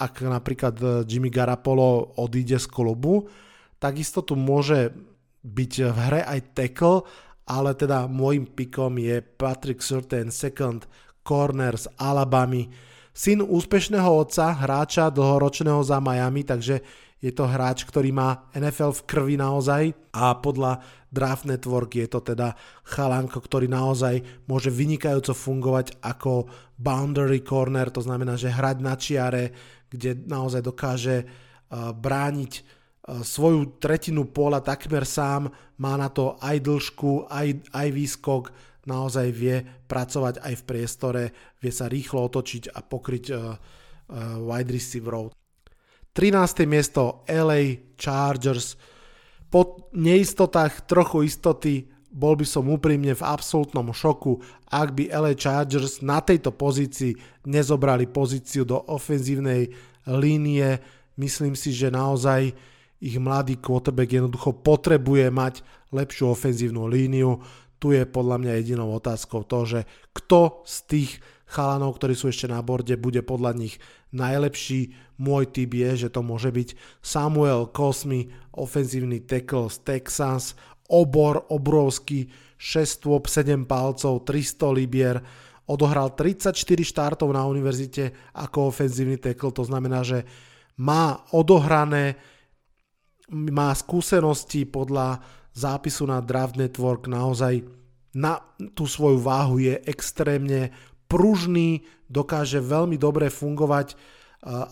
C: ak napríklad e, Jimmy Garapolo odíde z klubu, takisto tu môže byť v hre aj tackle, ale teda môjim pikom je Patrick Surtain, second corner z Alabamy, syn úspešného otca, hráča dlhoročného za Miami, takže je to hráč, ktorý má NFL v krvi naozaj a podľa Draft Network je to teda chalanko, ktorý naozaj môže vynikajúco fungovať ako boundary corner, to znamená, že hrať na čiare, kde naozaj dokáže uh, brániť uh, svoju tretinu pola takmer sám, má na to aj dĺžku, aj, aj výskok, naozaj vie pracovať aj v priestore, vie sa rýchlo otočiť a pokryť uh, wide receiverov. 13. miesto LA Chargers. Po neistotách trochu istoty bol by som úprimne v absolútnom šoku, ak by LA Chargers na tejto pozícii nezobrali pozíciu do ofenzívnej línie. Myslím si, že naozaj ich mladý quarterback jednoducho potrebuje mať lepšiu ofenzívnu líniu. Tu je podľa mňa jedinou otázkou to, že kto z tých chalanov, ktorí sú ešte na borde, bude podľa nich najlepší. Môj typ je, že to môže byť Samuel Cosmi, ofenzívny tackle z Texas, obor obrovský, 6 stôp, 7 palcov, 300 libier, odohral 34 štartov na univerzite ako ofenzívny tackle, to znamená, že má odohrané, má skúsenosti podľa zápisu na Draft Network. Naozaj na tú svoju váhu je extrémne pružný, dokáže veľmi dobre fungovať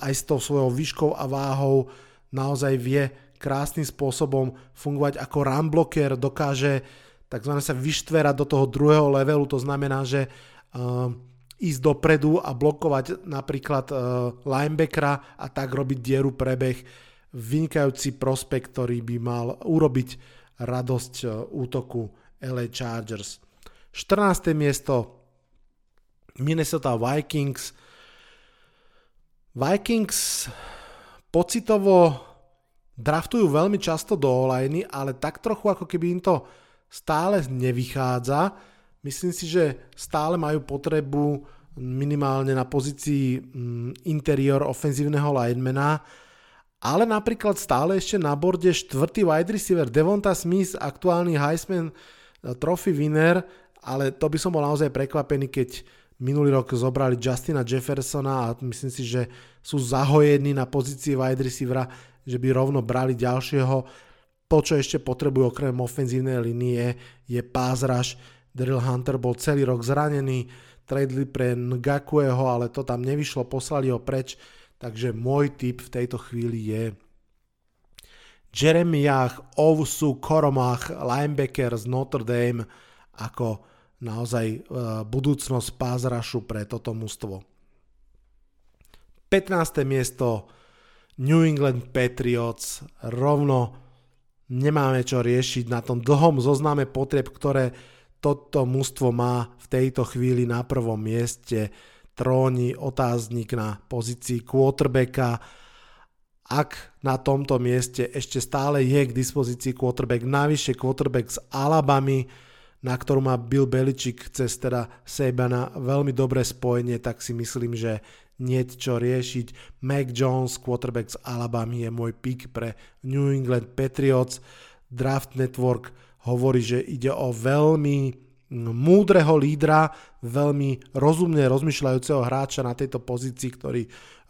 C: aj s tou svojou výškou a váhou, naozaj vie krásnym spôsobom fungovať ako runblocker, dokáže takzvané sa vyštverať do toho druhého levelu, to znamená, že uh, ísť dopredu a blokovať napríklad uh, linebackera a tak robiť dieru prebeh. Vynikajúci prospekt, ktorý by mal urobiť radosť uh, útoku LA Chargers. 14. miesto Minnesota Vikings. Vikings pocitovo draftujú veľmi často do online, ale tak trochu ako keby im to stále nevychádza. Myslím si, že stále majú potrebu minimálne na pozícii mm, interior ofenzívneho linemana, ale napríklad stále ešte na borde štvrtý wide receiver Devonta Smith, aktuálny Heisman eh, Trophy winner, ale to by som bol naozaj prekvapený, keď minulý rok zobrali Justina Jeffersona a myslím si, že sú zahojení na pozícii wide receivera, že by rovno brali ďalšieho to, čo ešte potrebujú okrem ofenzívnej linie, je rush. Daryl Hunter bol celý rok zranený, tradeli pre Ngakueho, ale to tam nevyšlo, poslali ho preč, takže môj tip v tejto chvíli je Jeremiah Ovsu Koromach, linebacker z Notre Dame, ako naozaj uh, budúcnosť pázrašu pre toto mužstvo. 15. miesto New England Patriots, rovno nemáme čo riešiť na tom dlhom zozname potrieb, ktoré toto mužstvo má v tejto chvíli na prvom mieste. Tróni otáznik na pozícii quarterbacka. Ak na tomto mieste ešte stále je k dispozícii quarterback, navyše quarterback z Alabamy, na ktorú má Bill Belichick cez teda Sabana veľmi dobré spojenie, tak si myslím, že nie čo riešiť. Mac Jones, quarterback z Alabama je môj pick pre New England Patriots. Draft Network hovorí, že ide o veľmi múdreho lídra, veľmi rozumne rozmýšľajúceho hráča na tejto pozícii, ktorý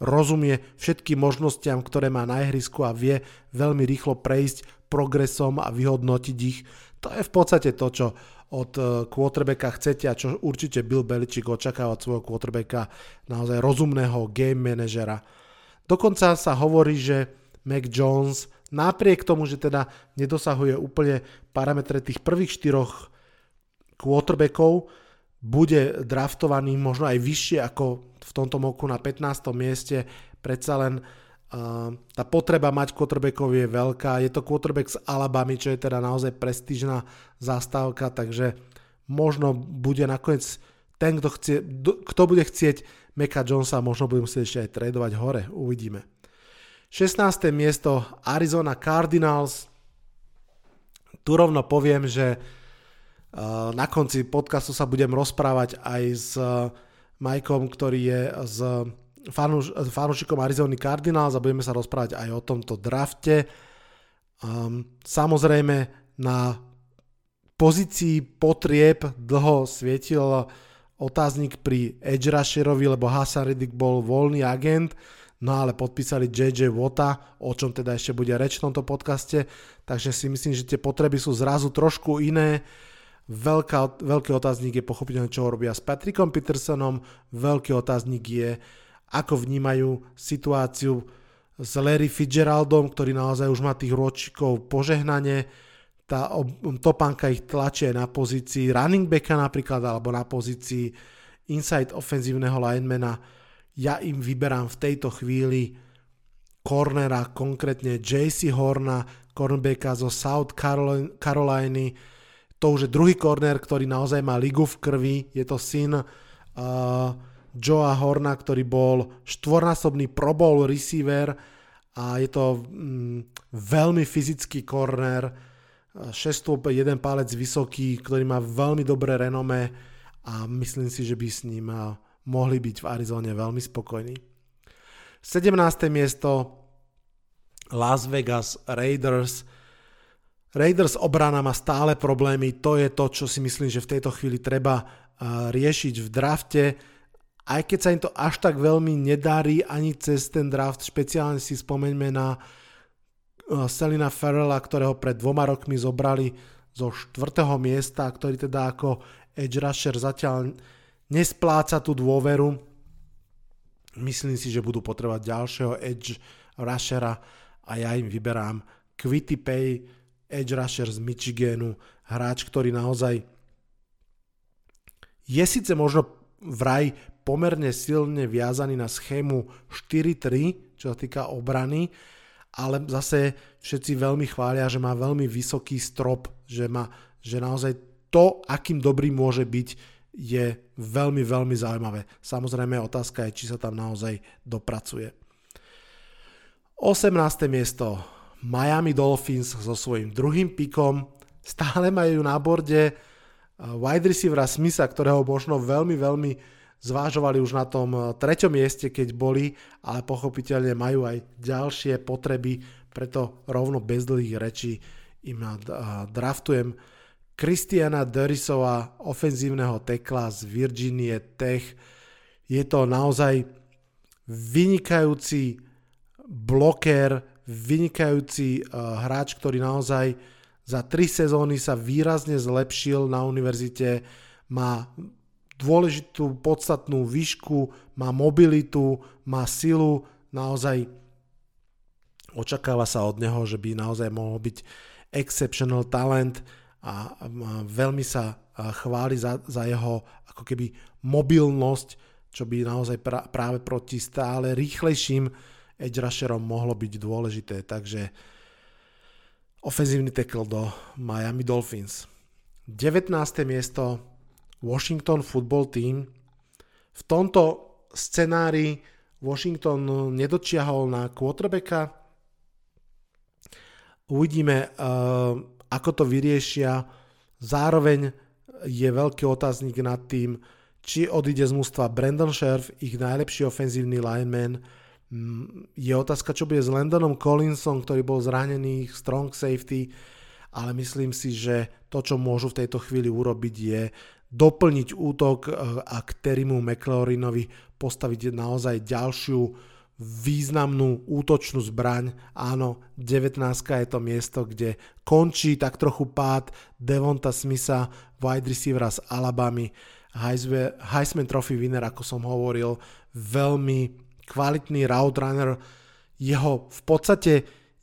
C: rozumie všetkým možnostiam, ktoré má na ihrisku a vie veľmi rýchlo prejsť progresom a vyhodnotiť ich. To je v podstate to, čo od eh, quarterbacka chcete a čo určite Bill Belichick očakáva od svojho quarterbacka naozaj rozumného game manažera. Dokonca sa hovorí, že Mac Jones napriek tomu, že teda nedosahuje úplne parametre tých prvých štyroch quarterbackov, bude draftovaný možno aj vyššie ako v tomto moku na 15. mieste. Predsa len tá potreba mať quarterbackov je veľká. Je to quarterback z Alabamy, čo je teda naozaj prestížna zastávka, takže možno bude nakoniec ten, kto, chcie, kto bude chcieť Meka Jonesa, možno bude musieť ešte aj tradovať hore. Uvidíme. 16. miesto Arizona Cardinals. Tu rovno poviem, že na konci podcastu sa budem rozprávať aj s Majkom, ktorý je z fanúš, fanúšikom Arizony Cardinals a budeme sa rozprávať aj o tomto drafte. Um, samozrejme na pozícii potrieb dlho svietil otáznik pri edge rusherovi, lebo Hassan Riddick bol voľný agent, no ale podpísali JJ Wota, o čom teda ešte bude reč v tomto podcaste, takže si myslím, že tie potreby sú zrazu trošku iné. Veľká, veľký otáznik je pochopiteľne, čo robia s Patrickom Petersonom, veľký otáznik je, ako vnímajú situáciu s Larry Fitzgeraldom, ktorý naozaj už má tých ročíkov požehnanie. Tá topánka ich tlačie na pozícii running backa napríklad, alebo na pozícii inside ofenzívneho linemana. Ja im vyberám v tejto chvíli cornera, konkrétne JC Horna, cornerbacka zo South Caroliny. To už je druhý corner, ktorý naozaj má ligu v krvi. Je to syn uh, Joa Horna, ktorý bol štvornásobný Pro Bowl receiver a je to mm, veľmi fyzický corner, 6 jeden palec vysoký, ktorý má veľmi dobré renome a myslím si, že by s ním mohli byť v Arizone veľmi spokojní. 17. miesto Las Vegas Raiders. Raiders obrana má stále problémy, to je to, čo si myslím, že v tejto chvíli treba riešiť v drafte aj keď sa im to až tak veľmi nedarí ani cez ten draft, špeciálne si spomeňme na uh, Selina Farrella, ktorého pred dvoma rokmi zobrali zo 4. miesta, ktorý teda ako edge rusher zatiaľ nespláca tú dôveru. Myslím si, že budú potrebovať ďalšieho edge rushera a ja im vyberám Quitty Pay, edge rusher z Michiganu, hráč, ktorý naozaj je síce možno vraj pomerne silne viazaný na schému 4-3, čo sa týka obrany, ale zase všetci veľmi chvália, že má veľmi vysoký strop, že, má, že naozaj to, akým dobrý môže byť, je veľmi, veľmi zaujímavé. Samozrejme otázka je, či sa tam naozaj dopracuje. 18. miesto Miami Dolphins so svojím druhým pikom. Stále majú na borde wide receivera Smitha, ktorého možno veľmi, veľmi zvážovali už na tom eh, treťom mieste, keď boli, ale pochopiteľne majú aj ďalšie potreby, preto rovno bez dlhých rečí im eh, draftujem Kristiana Derisova, ofenzívneho tekla z Virginie Tech. Je to naozaj vynikajúci bloker, vynikajúci hráč, ktorý naozaj za tri sezóny sa výrazne zlepšil na univerzite, má dôležitú, podstatnú výšku, má mobilitu, má silu, naozaj očakáva sa od neho, že by naozaj mohol byť exceptional talent a veľmi sa chváli za, za jeho ako keby mobilnosť, čo by naozaj pra, práve proti stále rýchlejším edge rusherom mohlo byť dôležité. Takže ofenzívny tackle do Miami Dolphins. 19. miesto Washington Football Team. V tomto scenári Washington nedočiahol na quarterbacka. Uvidíme, eh, ako to vyriešia. Zároveň je veľký otáznik nad tým, či odíde z mústva Brandon Scherf, ich najlepší ofenzívny lineman. Mm, je otázka, čo bude s Landonom Collinsom, ktorý bol zranený, strong safety, ale myslím si, že to, čo môžu v tejto chvíli urobiť, je doplniť útok e, a k Terimu McLaurinovi postaviť naozaj ďalšiu významnú útočnú zbraň. Áno, 19 je to miesto, kde končí tak trochu pád Devonta Smitha, wide receivera z Alabamy, Heisman Trophy winner, ako som hovoril, veľmi kvalitný route runner. Jeho v podstate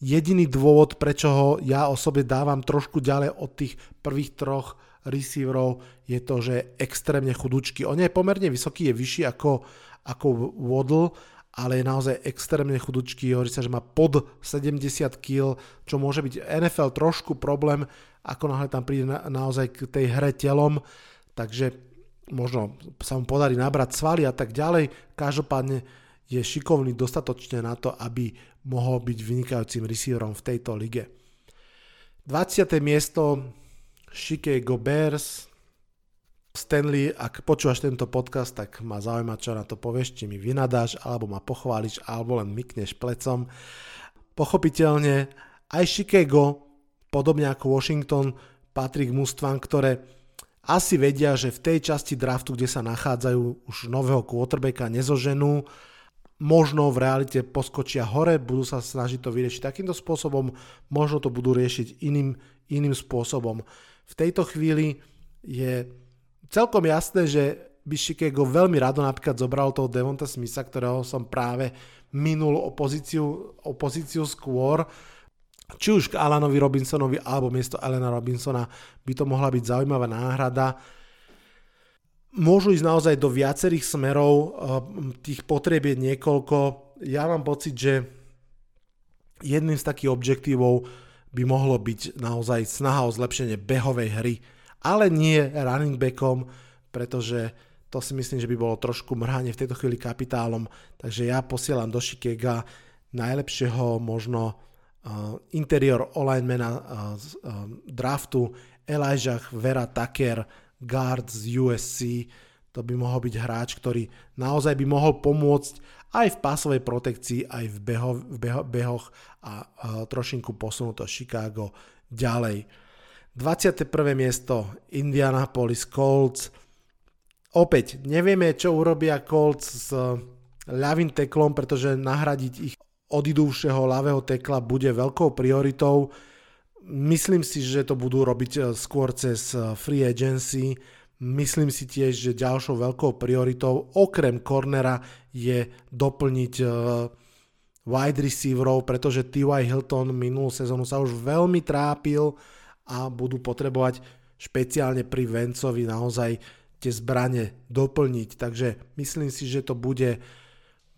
C: jediný dôvod, prečo ho ja osobne dávam trošku ďalej od tých prvých troch receiverov je to, že extrémne chudúčky. On je pomerne vysoký, je vyšší ako, ako Waddle, ale je naozaj extrémne chudúčky. Hovorí sa, že má pod 70 kg, čo môže byť NFL trošku problém, ako náhle tam príde na, naozaj k tej hre telom. Takže možno sa mu podarí nabrať svaly a tak ďalej. Každopádne je šikovný dostatočne na to, aby mohol byť vynikajúcim receiverom v tejto lige. 20. miesto Chicago Bears. Stanley, ak počúvaš tento podcast, tak ma zaujíma, čo na to povieš, či mi vynadáš, alebo ma pochváliš, alebo len mykneš plecom. Pochopiteľne aj Chicago, podobne ako Washington, patrí k mústvám, ktoré asi vedia, že v tej časti draftu, kde sa nachádzajú, už nového quarterbacka nezoženú, možno v realite poskočia hore, budú sa snažiť to vyriešiť takýmto spôsobom, možno to budú riešiť iným, iným spôsobom. V tejto chvíli je celkom jasné, že by Chicago veľmi rado napríklad zobral toho Devonta Smitha, ktorého som práve minul opozíciu, opozíciu skôr, či už k Alanovi Robinsonovi alebo miesto Alana Robinsona by to mohla byť zaujímavá náhrada. Môžu ísť naozaj do viacerých smerov, eh, tých potrieb je niekoľko. Ja mám pocit, že jedným z takých objektívov by mohlo byť naozaj snaha o zlepšenie behovej hry, ale nie running backom, pretože to si myslím, že by bolo trošku mrhanie v tejto chvíli kapitálom, takže ja posielam do Chicago najlepšieho možno uh, interior alignmana uh, z uh, draftu Elijah Vera Tucker, guard z USC, to by mohol byť hráč, ktorý naozaj by mohol pomôcť aj v pásovej protekcii, aj v, beho, v beho, behoch a, a trošinku posunúť to Chicago ďalej. 21. miesto Indianapolis Colts. Opäť nevieme, čo urobia Colts s ľavým teklom, pretože nahradiť ich odidúvšieho ľavého tekla bude veľkou prioritou. myslím si, že to budú robiť skôr cez free agency. Myslím si tiež, že ďalšou veľkou prioritou okrem cornera je doplniť wide receiverov, pretože T.Y. Hilton minulú sezónu sa už veľmi trápil a budú potrebovať špeciálne pri Vencovi naozaj tie zbranie doplniť. Takže myslím si, že to bude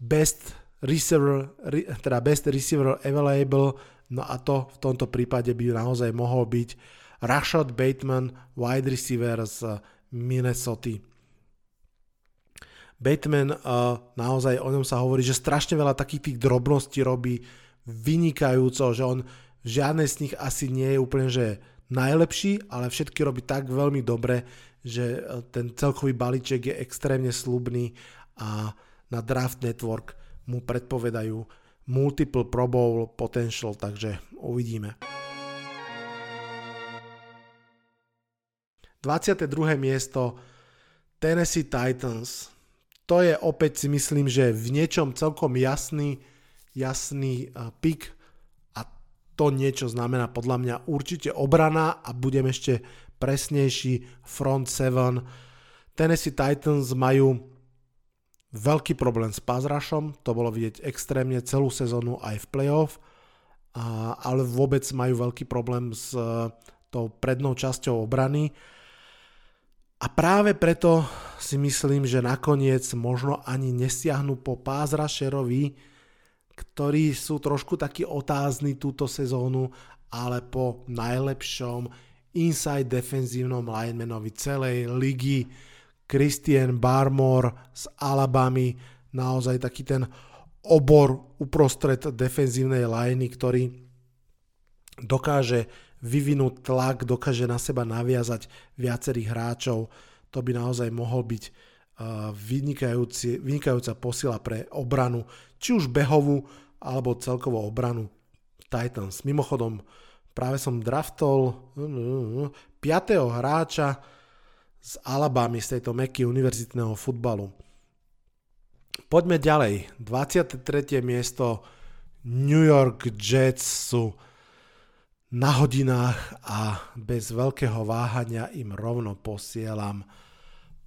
C: best receiver, teda best receiver available, no a to v tomto prípade by naozaj mohol byť Rashad Bateman, wide receiver z Minnesota. Batman uh, naozaj o ňom sa hovorí, že strašne veľa takých tých drobností robí vynikajúco, že on v žiadnej z nich asi nie je úplne že najlepší, ale všetky robí tak veľmi dobre, že ten celkový balíček je extrémne slubný a na Draft Network mu predpovedajú multiple Pro Bowl potential, takže uvidíme. 22. miesto Tennessee Titans to je opäť si myslím, že v niečom celkom jasný, jasný pik a to niečo znamená podľa mňa určite obrana a budem ešte presnejší front 7. Tennessee Titans majú veľký problém s pazrašom, to bolo vidieť extrémne celú sezónu aj v playoff, ale vôbec majú veľký problém s tou prednou časťou obrany a práve preto si myslím, že nakoniec možno ani nesiahnu po Pázrašerovi, ktorí sú trošku takí otázni túto sezónu, ale po najlepšom inside defenzívnom linemanovi celej ligy Christian Barmore z Alabamy, naozaj taký ten obor uprostred defenzívnej liney, ktorý dokáže vyvinúť tlak, dokáže na seba naviazať viacerých hráčov. To by naozaj mohol byť vynikajúca posila pre obranu, či už behovú, alebo celkovo obranu Titans. Mimochodom, práve som draftol 5. hráča z Alabamy, z tejto meky univerzitného futbalu. Poďme ďalej. 23. miesto New York Jets sú na hodinách a bez veľkého váhania im rovno posielam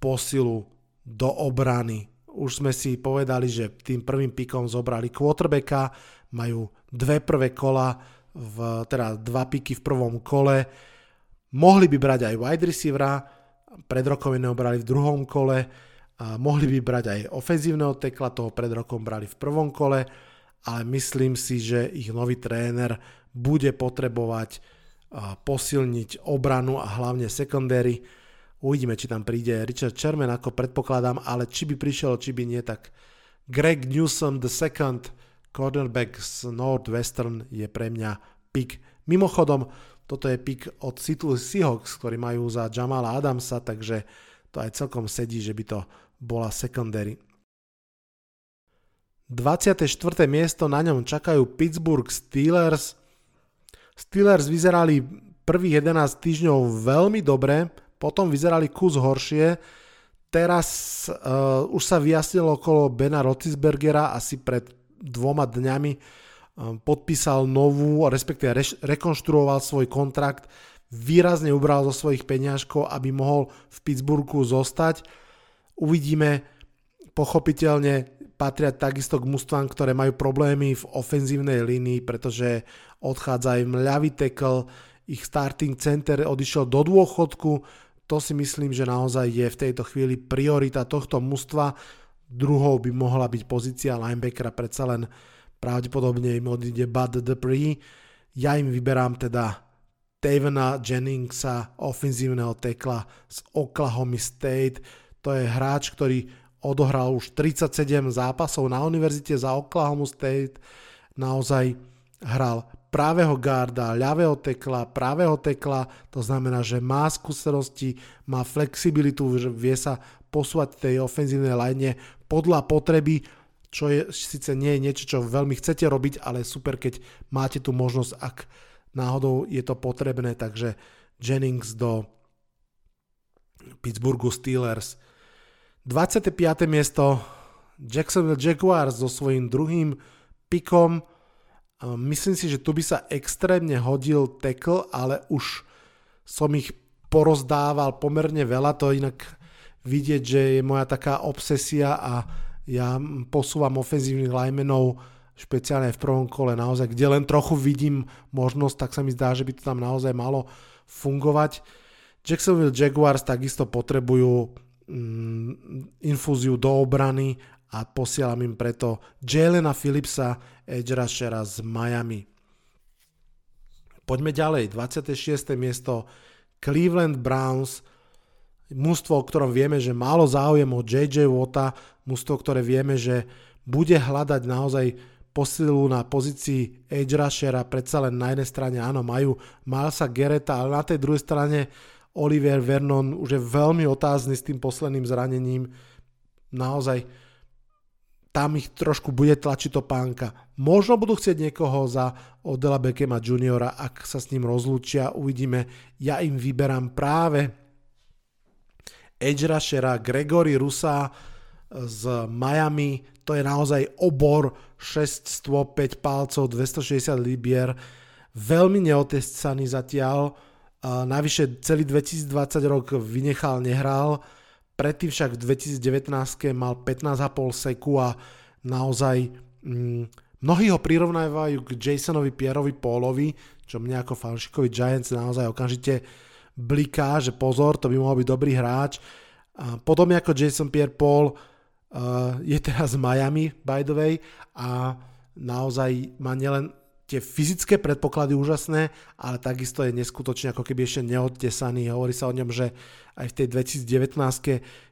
C: posilu do obrany. Už sme si povedali, že tým prvým pikom zobrali quarterbacka, majú dve prvé kola, v, teda dva piky v prvom kole. Mohli by brať aj wide receivera, pred rokom brali v druhom kole, a mohli by brať aj ofenzívneho tekla, toho pred rokom brali v prvom kole, ale myslím si, že ich nový tréner bude potrebovať posilniť obranu a hlavne secondary. Uvidíme, či tam príde Richard Sherman, ako predpokladám, ale či by prišiel, či by nie, tak Greg Newsom second cornerback z Northwestern je pre mňa pick. Mimochodom, toto je pick od Seattle Seahawks, ktorí majú za Jamala Adamsa, takže to aj celkom sedí, že by to bola secondary. 24. miesto na ňom čakajú Pittsburgh Steelers – Steelers vyzerali prvých 11 týždňov veľmi dobre, potom vyzerali kus horšie. Teraz uh, už sa vyjasnilo okolo Bena Rotisbergera asi pred dvoma dňami um, podpísal novú, respektíve re, rekonštruoval svoj kontrakt, výrazne ubral zo svojich peňažkov, aby mohol v Pittsburghu zostať. Uvidíme, pochopiteľne patria takisto k mústvám, ktoré majú problémy v ofenzívnej línii, pretože odchádza im ľavý tackle, ich starting center odišiel do dôchodku, to si myslím, že naozaj je v tejto chvíli priorita tohto mužstva. Druhou by mohla byť pozícia linebackera, predsa len pravdepodobne im odíde Bud Dupree. Ja im vyberám teda Tavena Jenningsa, ofenzívneho tekla z Oklahoma State. To je hráč, ktorý odohral už 37 zápasov na univerzite za Oklahoma State. Naozaj hral pravého garda, ľavého tekla, pravého tekla, to znamená, že má skúsenosti, má flexibilitu, že vie sa posúvať tej ofenzívnej line podľa potreby, čo je síce nie je niečo, čo veľmi chcete robiť, ale super, keď máte tu možnosť, ak náhodou je to potrebné, takže Jennings do Pittsburghu Steelers. 25. miesto Jacksonville Jaguars so svojím druhým pikom Myslím si, že tu by sa extrémne hodil tackle, ale už som ich porozdával pomerne veľa, to inak vidieť, že je moja taká obsesia a ja posúvam ofenzívnych linemenov špeciálne v prvom kole naozaj, kde len trochu vidím možnosť, tak sa mi zdá, že by to tam naozaj malo fungovať. Jacksonville Jaguars takisto potrebujú mm, infúziu do obrany a posielam im preto Jalena Phillipsa, edge rushera z Miami. Poďme ďalej, 26. miesto Cleveland Browns, mužstvo, o ktorom vieme, že málo záujem o JJ Watta, mužstvo, ktoré vieme, že bude hľadať naozaj posilu na pozícii edge rushera, predsa len na jednej strane áno, majú Milesa Gereta, ale na tej druhej strane Oliver Vernon už je veľmi otázny s tým posledným zranením. Naozaj tam ich trošku bude tlačiť to pánka. Možno budú chcieť niekoho za Odela Beckema juniora, ak sa s ním rozlúčia, uvidíme. Ja im vyberám práve edge rushera Gregory Rusa z Miami, to je naozaj obor 6 stôp, 5 palcov, 260 libier, veľmi neotesaný zatiaľ, navyše celý 2020 rok vynechal, nehral, Predtým však v 2019 mal 15,5 seku a naozaj mm, mnohí ho prirovnávajú k Jasonovi Pierovi Paulovi, čo mne ako fanšikovi Giants naozaj okamžite bliká, že pozor, to by mohol byť dobrý hráč. A podobne ako Jason Pierre Paul uh, je teraz v Miami, by the way, a naozaj má nielen tie fyzické predpoklady úžasné, ale takisto je neskutočne ako keby ešte neodtesaný. Hovorí sa o ňom, že aj v tej 2019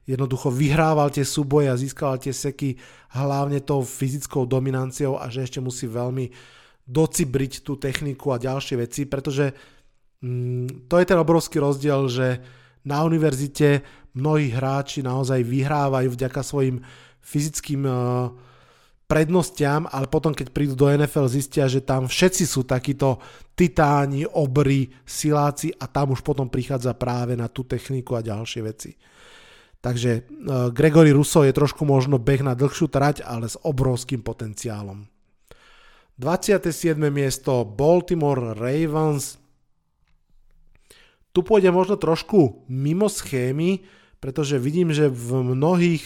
C: jednoducho vyhrával tie súboje a získal tie seky hlavne tou fyzickou dominanciou a že ešte musí veľmi docibriť tú techniku a ďalšie veci, pretože mm, to je ten obrovský rozdiel, že na univerzite mnohí hráči naozaj vyhrávajú vďaka svojim fyzickým uh, prednostiam, ale potom keď prídu do NFL zistia, že tam všetci sú takíto titáni, obry, siláci a tam už potom prichádza práve na tú techniku a ďalšie veci. Takže uh, Gregory Russo je trošku možno beh na dlhšiu trať, ale s obrovským potenciálom. 27. miesto Baltimore Ravens. Tu pôjde možno trošku mimo schémy, pretože vidím, že v mnohých,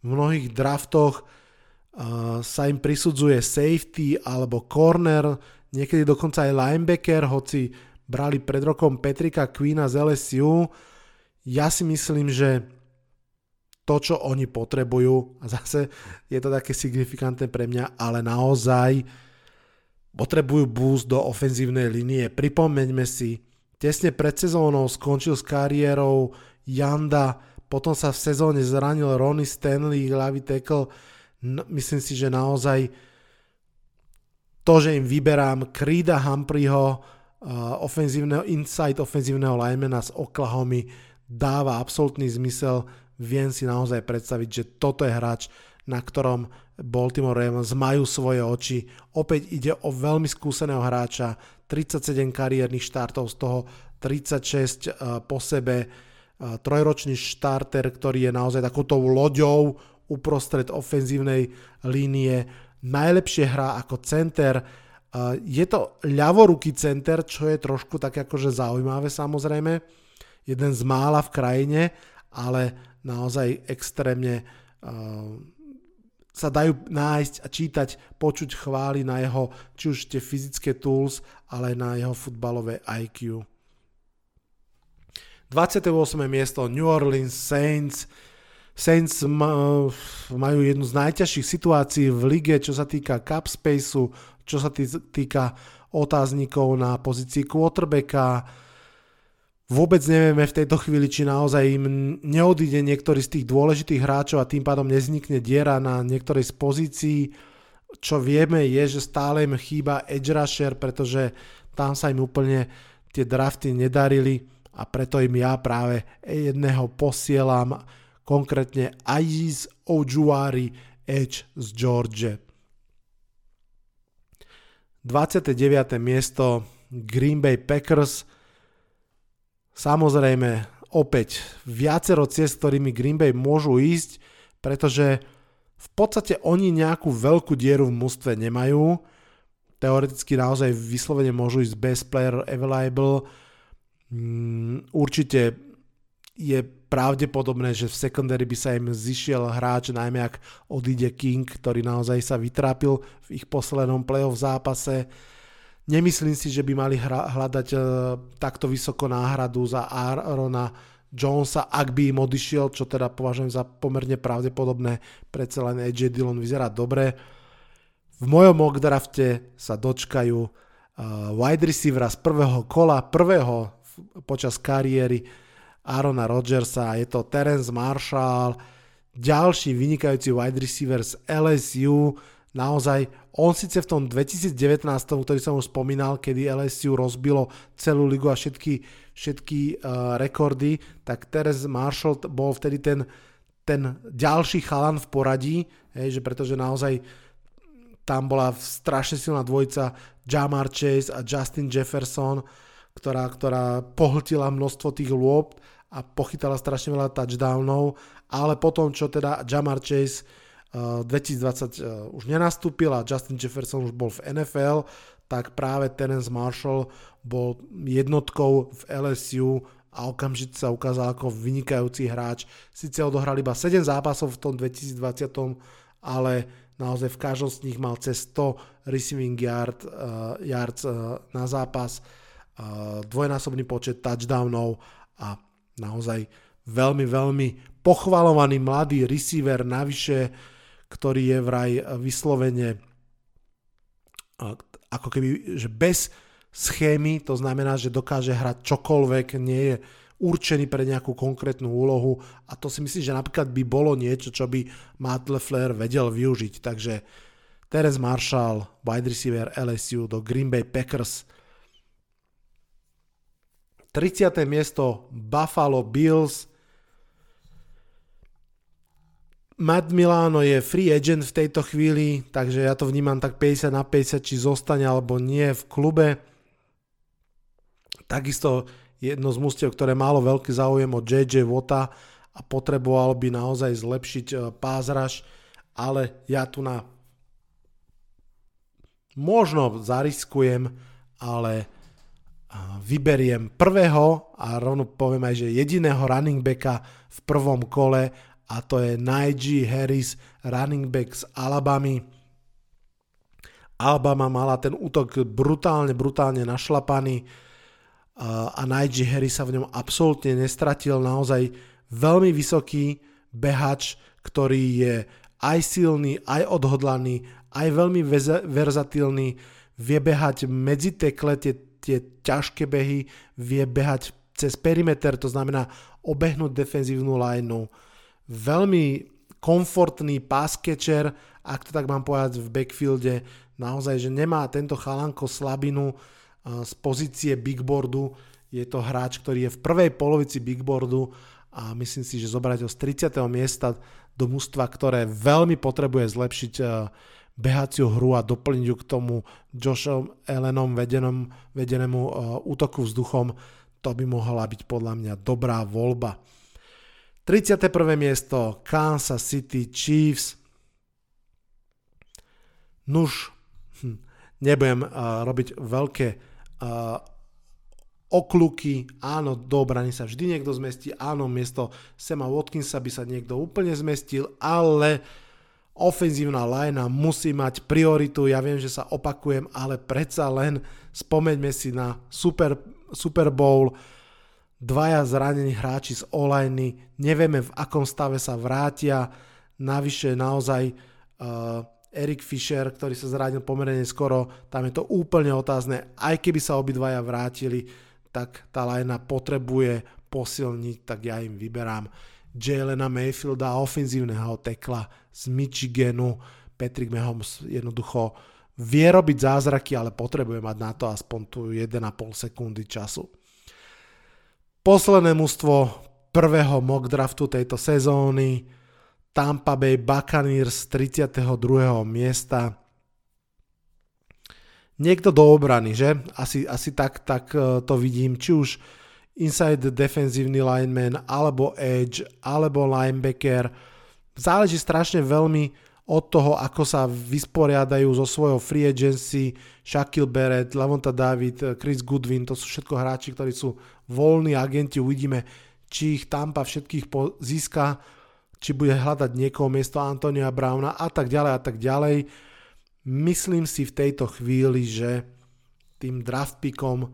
C: v mnohých draftoch sa im prisudzuje safety alebo corner, niekedy dokonca aj linebacker, hoci brali pred rokom Petrika Queena z LSU. Ja si myslím, že to, čo oni potrebujú, a zase je to také signifikantné pre mňa, ale naozaj potrebujú boost do ofenzívnej linie. Pripomeňme si, tesne pred sezónou skončil s kariérou Janda, potom sa v sezóne zranil Ronnie Stanley, hlavy tackle, myslím si, že naozaj to, že im vyberám Creeda Humphreyho, uh, ofenzívneho, inside ofenzívneho linemana z Oklahoma dáva absolútny zmysel. Viem si naozaj predstaviť, že toto je hráč, na ktorom Baltimore Ravens majú svoje oči. Opäť ide o veľmi skúseného hráča, 37 kariérnych štartov, z toho 36 uh, po sebe, uh, trojročný štarter, ktorý je naozaj takouto loďou uprostred ofenzívnej línie, najlepšie hrá ako center, je to ľavoruký center, čo je trošku tak akože zaujímavé samozrejme, jeden z mála v krajine, ale naozaj extrémne sa dajú nájsť a čítať, počuť chvály na jeho, či už tie fyzické tools, ale na jeho futbalové IQ. 28. miesto New Orleans Saints, Saints majú jednu z najťažších situácií v lige, čo sa týka cap spaceu, čo sa týka otáznikov na pozícii quarterbacka. Vôbec nevieme v tejto chvíli, či naozaj im neodíde niektorý z tých dôležitých hráčov a tým pádom neznikne diera na niektorej z pozícií. Čo vieme je, že stále im chýba edge rusher, pretože tam sa im úplne tie drafty nedarili a preto im ja práve jedného posielam konkrétne Aiz Ojuari Edge z George. 29. miesto Green Bay Packers. Samozrejme, opäť viacero ciest, ktorými Green Bay môžu ísť, pretože v podstate oni nejakú veľkú dieru v mústve nemajú. teoreticky naozaj vyslovene môžu ísť best player available. Mm, určite je pravdepodobné, že v secondary by sa im zišiel hráč, najmä ak odíde King, ktorý naozaj sa vytrápil v ich poslednom playoff zápase. Nemyslím si, že by mali hľadať uh, takto vysoko náhradu za Aarona Jonesa, ak by im odišiel, čo teda považujem za pomerne pravdepodobné, predsa len AJ Dillon vyzerá dobre. V mojom mock drafte sa dočkajú uh, wide receivera z prvého kola, prvého počas kariéry Arona Rodgersa, je to Terence Marshall, ďalší vynikajúci wide receiver z LSU, naozaj, on síce v tom 2019, ktorý som už spomínal, kedy LSU rozbilo celú ligu a všetky, všetky uh, rekordy, tak Terence Marshall bol vtedy ten, ten ďalší chalan v poradí, hej, že pretože naozaj tam bola strašne silná dvojica Jamar Chase a Justin Jefferson, ktorá, ktorá pohltila množstvo tých lôb a pochytala strašne veľa touchdownov, ale potom, čo teda Jamar Chase uh, 2020 uh, už nenastúpil a Justin Jefferson už bol v NFL, tak práve Terence Marshall bol jednotkou v LSU a okamžite sa ukázal ako vynikajúci hráč. Sice odohral iba 7 zápasov v tom 2020, ale naozaj v každom z nich mal cez 100 receiving yard, uh, yards uh, na zápas, uh, dvojnásobný počet touchdownov a naozaj veľmi, veľmi pochvalovaný mladý receiver navyše, ktorý je vraj vyslovene ako keby, že bez schémy, to znamená, že dokáže hrať čokoľvek, nie je určený pre nejakú konkrétnu úlohu a to si myslím, že napríklad by bolo niečo, čo by Matt LeFleur vedel využiť. Takže Terence Marshall, wide receiver LSU do Green Bay Packers 30. miesto Buffalo Bills. Matt Milano je free agent v tejto chvíli, takže ja to vnímam tak 50 na 50, či zostane alebo nie v klube. Takisto jedno z mústiev, ktoré malo veľký záujem o JJ Vota a potreboval by naozaj zlepšiť e, pázraž, ale ja tu na možno zariskujem, ale vyberiem prvého a rovno poviem aj, že jediného running backa v prvom kole a to je Najee Harris, running back z Alabamy. Alabama mala ten útok brutálne, brutálne našlapaný a Najee Harris sa v ňom absolútne nestratil, naozaj veľmi vysoký behač, ktorý je aj silný, aj odhodlaný, aj veľmi verzatilný, vie behať medzi tekle, tie tie ťažké behy, vie behať cez perimeter, to znamená obehnúť defenzívnu lineu. Veľmi komfortný catcher, ak to tak mám povedať v backfielde, naozaj, že nemá tento chalanko slabinu z pozície bigboardu, je to hráč, ktorý je v prvej polovici bigboardu a myslím si, že zobrať ho z 30. miesta do mústva, ktoré veľmi potrebuje zlepšiť behaciu hru a doplniť ju k tomu Joshom Ellenom vedenom, vedenému uh, útoku vzduchom, to by mohla byť podľa mňa dobrá voľba. 31. miesto Kansas City Chiefs. Nuž, hm, nebudem uh, robiť veľké uh, okluky, áno, do obrany sa vždy niekto zmestí, áno, miesto Sema Watkinsa by sa niekto úplne zmestil, ale uh, ofenzívna linea musí mať prioritu, ja viem, že sa opakujem, ale predsa len spomeňme si na Super, Super Bowl, dvaja zranení hráči z online, nevieme v akom stave sa vrátia, navyše naozaj uh, Erik Fischer, ktorý sa zranil pomerne skoro, tam je to úplne otázne, aj keby sa obidvaja vrátili, tak tá linea potrebuje posilniť, tak ja im vyberám Jalena Mayfielda, ofenzívneho tekla z Michiganu. Patrick Mahomes jednoducho vie robiť zázraky, ale potrebuje mať na to aspoň tu 1,5 sekundy času. Posledné mužstvo prvého mock draftu tejto sezóny Tampa Bay Buccaneers z 32. miesta. Niekto do obrany, že? Asi, asi tak, tak eh, to vidím. Či už inside defenzívny lineman, alebo edge, alebo linebacker. Záleží strašne veľmi od toho, ako sa vysporiadajú zo svojho free agency, Shaquille Barrett, Lavonta David, Chris Goodwin, to sú všetko hráči, ktorí sú voľní agenti, uvidíme, či ich Tampa všetkých získa, či bude hľadať niekoho miesto Antonia Browna a tak ďalej a tak ďalej. Myslím si v tejto chvíli, že tým draft pickom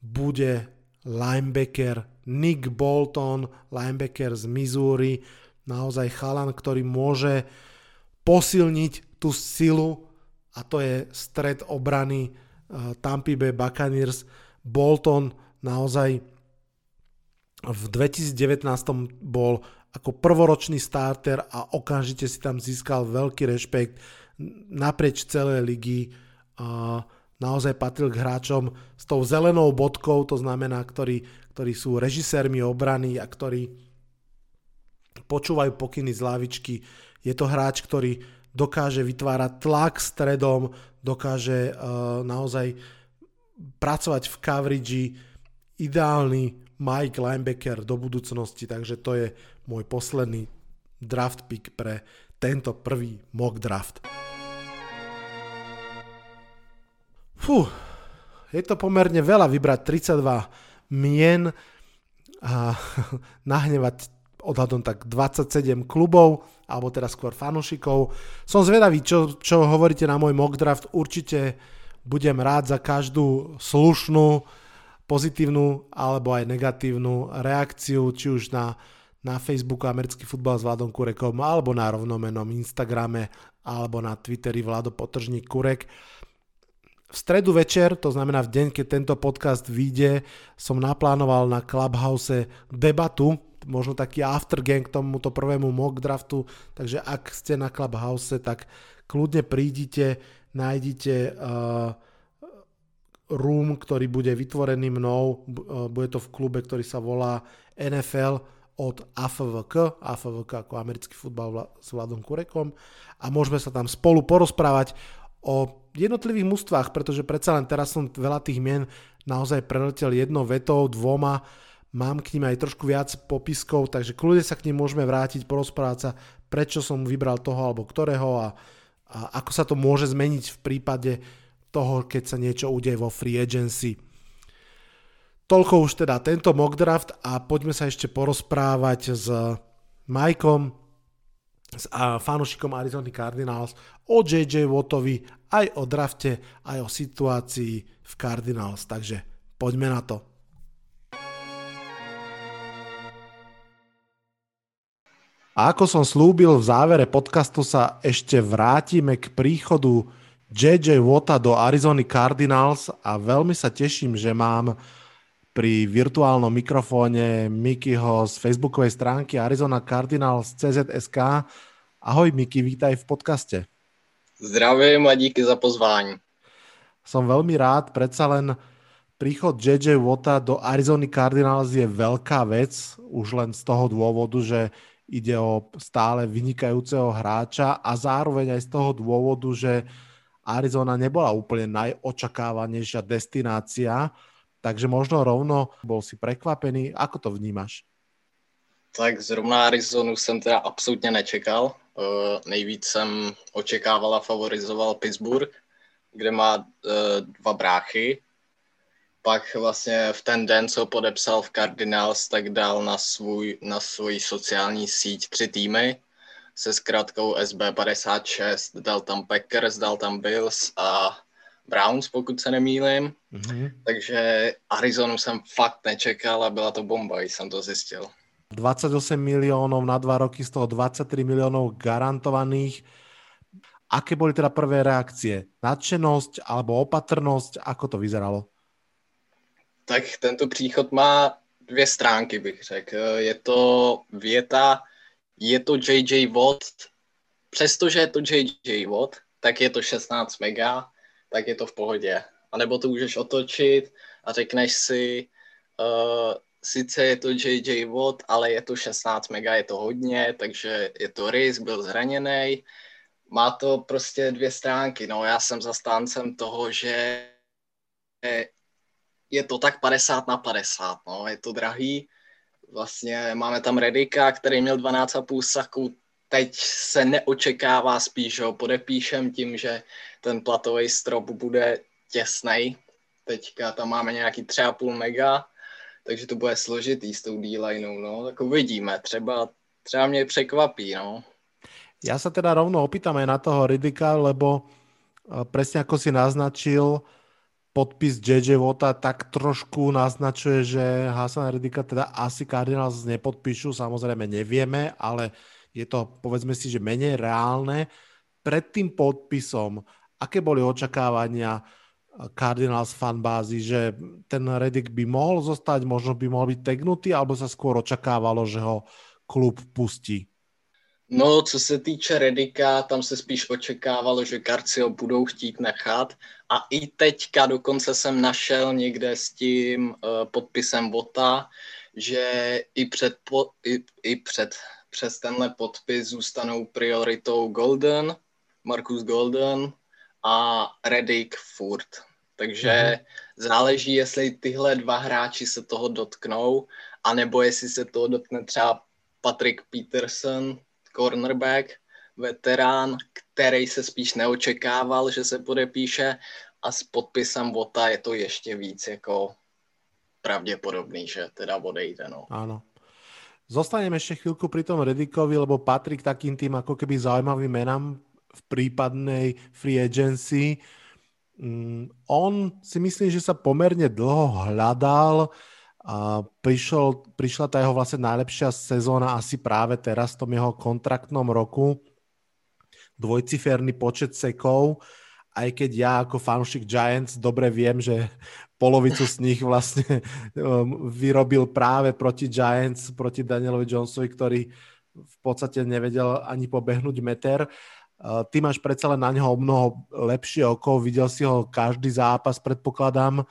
C: bude linebacker Nick Bolton, linebacker z Missouri, naozaj chalan, ktorý môže posilniť tú silu a to je stred obrany uh, Tampa Bay Buccaneers. Bolton naozaj v 2019 bol ako prvoročný starter a okamžite si tam získal veľký rešpekt naprieč celej ligy. Uh, naozaj patril k hráčom s tou zelenou bodkou, to znamená, ktorí, ktorí sú režisérmi obrany a ktorí počúvajú pokyny z lavičky. Je to hráč, ktorý dokáže vytvárať tlak stredom, dokáže uh, naozaj pracovať v coverage, ideálny Mike linebacker do budúcnosti, takže to je môj posledný draft pick pre tento prvý mock draft. Fú, je to pomerne veľa vybrať 32 mien a (laughs) nahnevať odhadom tak 27 klubov, alebo teda skôr fanúšikov. Som zvedavý, čo, čo hovoríte na môj mock draft. Určite budem rád za každú slušnú, pozitívnu alebo aj negatívnu reakciu, či už na, na Facebooku Americký futbal s Vladom Kurekom, alebo na rovnomenom Instagrame, alebo na Twitteri Vlado Potržník Kurek. V stredu večer, to znamená v deň, keď tento podcast vyjde, som naplánoval na Clubhouse debatu, možno taký aftergang k tomuto prvému mock draftu, takže ak ste na Clubhouse, tak kľudne prídite, nájdite uh, room, ktorý bude vytvorený mnou, uh, bude to v klube, ktorý sa volá NFL od AFVK, AFVK ako americký futbal s Vladom Kurekom a môžeme sa tam spolu porozprávať o jednotlivých mústvách, pretože predsa len teraz som veľa tých mien naozaj preletel jednou vetou, dvoma, mám k ním aj trošku viac popiskov, takže kľudne sa k ním môžeme vrátiť, porozprávať sa, prečo som vybral toho alebo ktorého a, a ako sa to môže zmeniť v prípade toho, keď sa niečo udeje vo free agency. Toľko už teda tento mock draft a poďme sa ešte porozprávať s Majkom, s fanúšikom Arizona Cardinals o JJ Wattovi, aj o drafte, aj o situácii v Cardinals. Takže poďme na to. A ako som slúbil, v závere podcastu sa ešte vrátime k príchodu JJ Watta do Arizona Cardinals a veľmi sa teším, že mám pri virtuálnom mikrofóne Mikyho z facebookovej stránky Arizona Cardinals CZSK. Ahoj Miky, vítaj v podcaste.
A: Zdravím a díky za pozvání.
C: Som veľmi rád, predsa len príchod JJ Watta do Arizona Cardinals je veľká vec, už len z toho dôvodu, že ide o stále vynikajúceho hráča a zároveň aj z toho dôvodu, že Arizona nebola úplne najočakávanejšia destinácia, takže možno rovno bol si prekvapený. Ako to vnímaš?
A: Tak zrovna Arizonu jsem teda absolutně nečekal. Uh, nejvíc jsem očekával a favorizoval Pittsburgh, kde má uh, dva bráchy. Pak vlastně v ten den, co podepsal v Cardinals, tak dal na, svůj, na svůj sociální síť tři týmy se zkrátkou SB56. Dal tam Packers, dal tam Bills a Browns, pokud se nemýlim. Mm-hmm. Takže Arizonu jsem fakt nečekal a byla to bomba, když jsem to zjistil.
C: 28 miliónov na dva roky, z toho 23 miliónov garantovaných. Aké boli teda prvé reakcie? Nadšenosť alebo opatrnosť? Ako to vyzeralo?
A: Tak tento příchod má dvě stránky, bych řekl. Je to věta, je to JJ Watt, přestože je to JJ Watt, tak je to 16 mega, tak je to v pohodě. A nebo to můžeš otočit a řekneš si, uh, sice je to JJ Watt, ale je to 16 mega, je to hodně, takže je to risk, byl zraněný. Má to prostě dvě stránky. No, já jsem zastáncem toho, že je to tak 50 na 50. No, je to drahý. Vlastně máme tam Redika, který měl 12,5 saků, teď se neočekává spíš, ho podepíšem tím, že ten platový strop bude těsnej. Teďka tam máme nějaký 3,5 mega, takže to bude složitý s tou D-lineou, no, tak uvidíme, třeba, třeba mě překvapí, no.
C: Ja sa teda rovno opýtam aj na toho Ridika, lebo e, presne ako si naznačil, podpis JJ Vota tak trošku naznačuje, že Hasan Ridika teda asi Cardinals nepodpíšu, samozrejme nevieme, ale je to povedzme si, že menej reálne. Pred tým podpisom, aké boli očakávania Cardinals fanbázy, že ten Redick by mohol zostať, možno by mohol byť tegnutý, alebo sa skôr očakávalo, že ho klub pustí?
A: No, co se týče Redika, tam se spíš očekávalo, že Garcio budou chtít nechat. A i teďka dokonce jsem našel někde s tím uh, podpisem Vota, že i před, po, i, i před přes tenhle podpis zůstanou prioritou Golden, Marcus Golden a Reddick furt. Takže mm-hmm. záleží, jestli tyhle dva hráči se toho dotknou, anebo jestli se toho dotkne třeba Patrick Peterson, cornerback, veterán, který se spíš neočekával, že se podepíše a s podpisem Vota je to ještě víc jako pravděpodobný, že teda odejde. No.
C: Áno. Zostaneme ešte chvíľku pri tom Redikovi, lebo patrí k takým tým ako keby zaujímavým menám v prípadnej free agency. Mm, on si myslím, že sa pomerne dlho hľadal a prišiel, prišla tá jeho vlastne najlepšia sezóna asi práve teraz v tom jeho kontraktnom roku. Dvojciferný počet sekov aj keď ja ako fanúšik Giants dobre viem, že polovicu z nich vlastne (laughs) um, vyrobil práve proti Giants, proti Danielovi Jonesovi, ktorý v podstate nevedel ani pobehnúť meter. Uh, ty máš predsa len na neho mnoho lepšie oko, videl si ho každý zápas, predpokladám.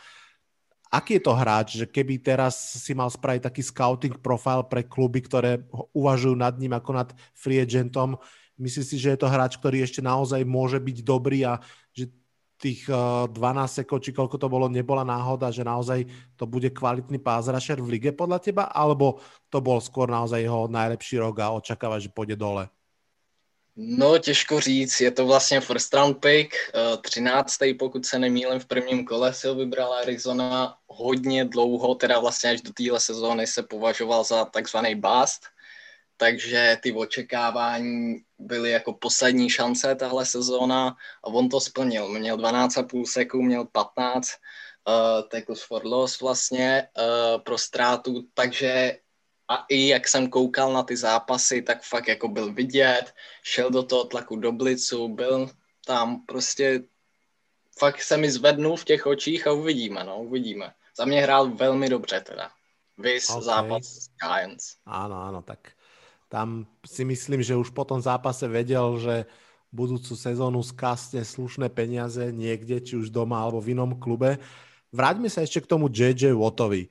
C: Aký je to hráč, že keby teraz si mal spraviť taký scouting profile pre kluby, ktoré uvažujú nad ním ako nad free agentom, Myslíš si, že je to hráč, ktorý ešte naozaj môže byť dobrý a tých 12 eh, sekov, či koľko to bolo, nebola náhoda, že naozaj to bude kvalitný pass v lige podľa teba, alebo to bol skôr naozaj jeho najlepší rok a očakáva, že pôjde dole?
A: No, těžko říct, je to vlastně first round pick, 13. Eh, pokud se nemýlím v prvním kole si ho vybrala Arizona hodně dlouho, teda vlastně až do téhle sezóny se považoval za takzvaný bust, takže ty očekávání byly jako poslední šance tahle sezóna a on to splnil. Měl 12,5 seků, měl 15 uh, tackles for loss vlastně uh, pro ztrátu, takže a i jak jsem koukal na ty zápasy, tak fakt jako byl vidět, šel do toho tlaku do blicu, byl tam prostě fakt se mi zvednul v těch očích a uvidíme, no, uvidíme. Za mě hrál velmi dobře teda. Vys okay. zápas s Giants.
C: Áno, áno, tak tam si myslím, že už po tom zápase vedel, že budúcu sezónu skásne slušné peniaze niekde, či už doma alebo v inom klube. Vráťme sa ešte k tomu JJ Wattovi.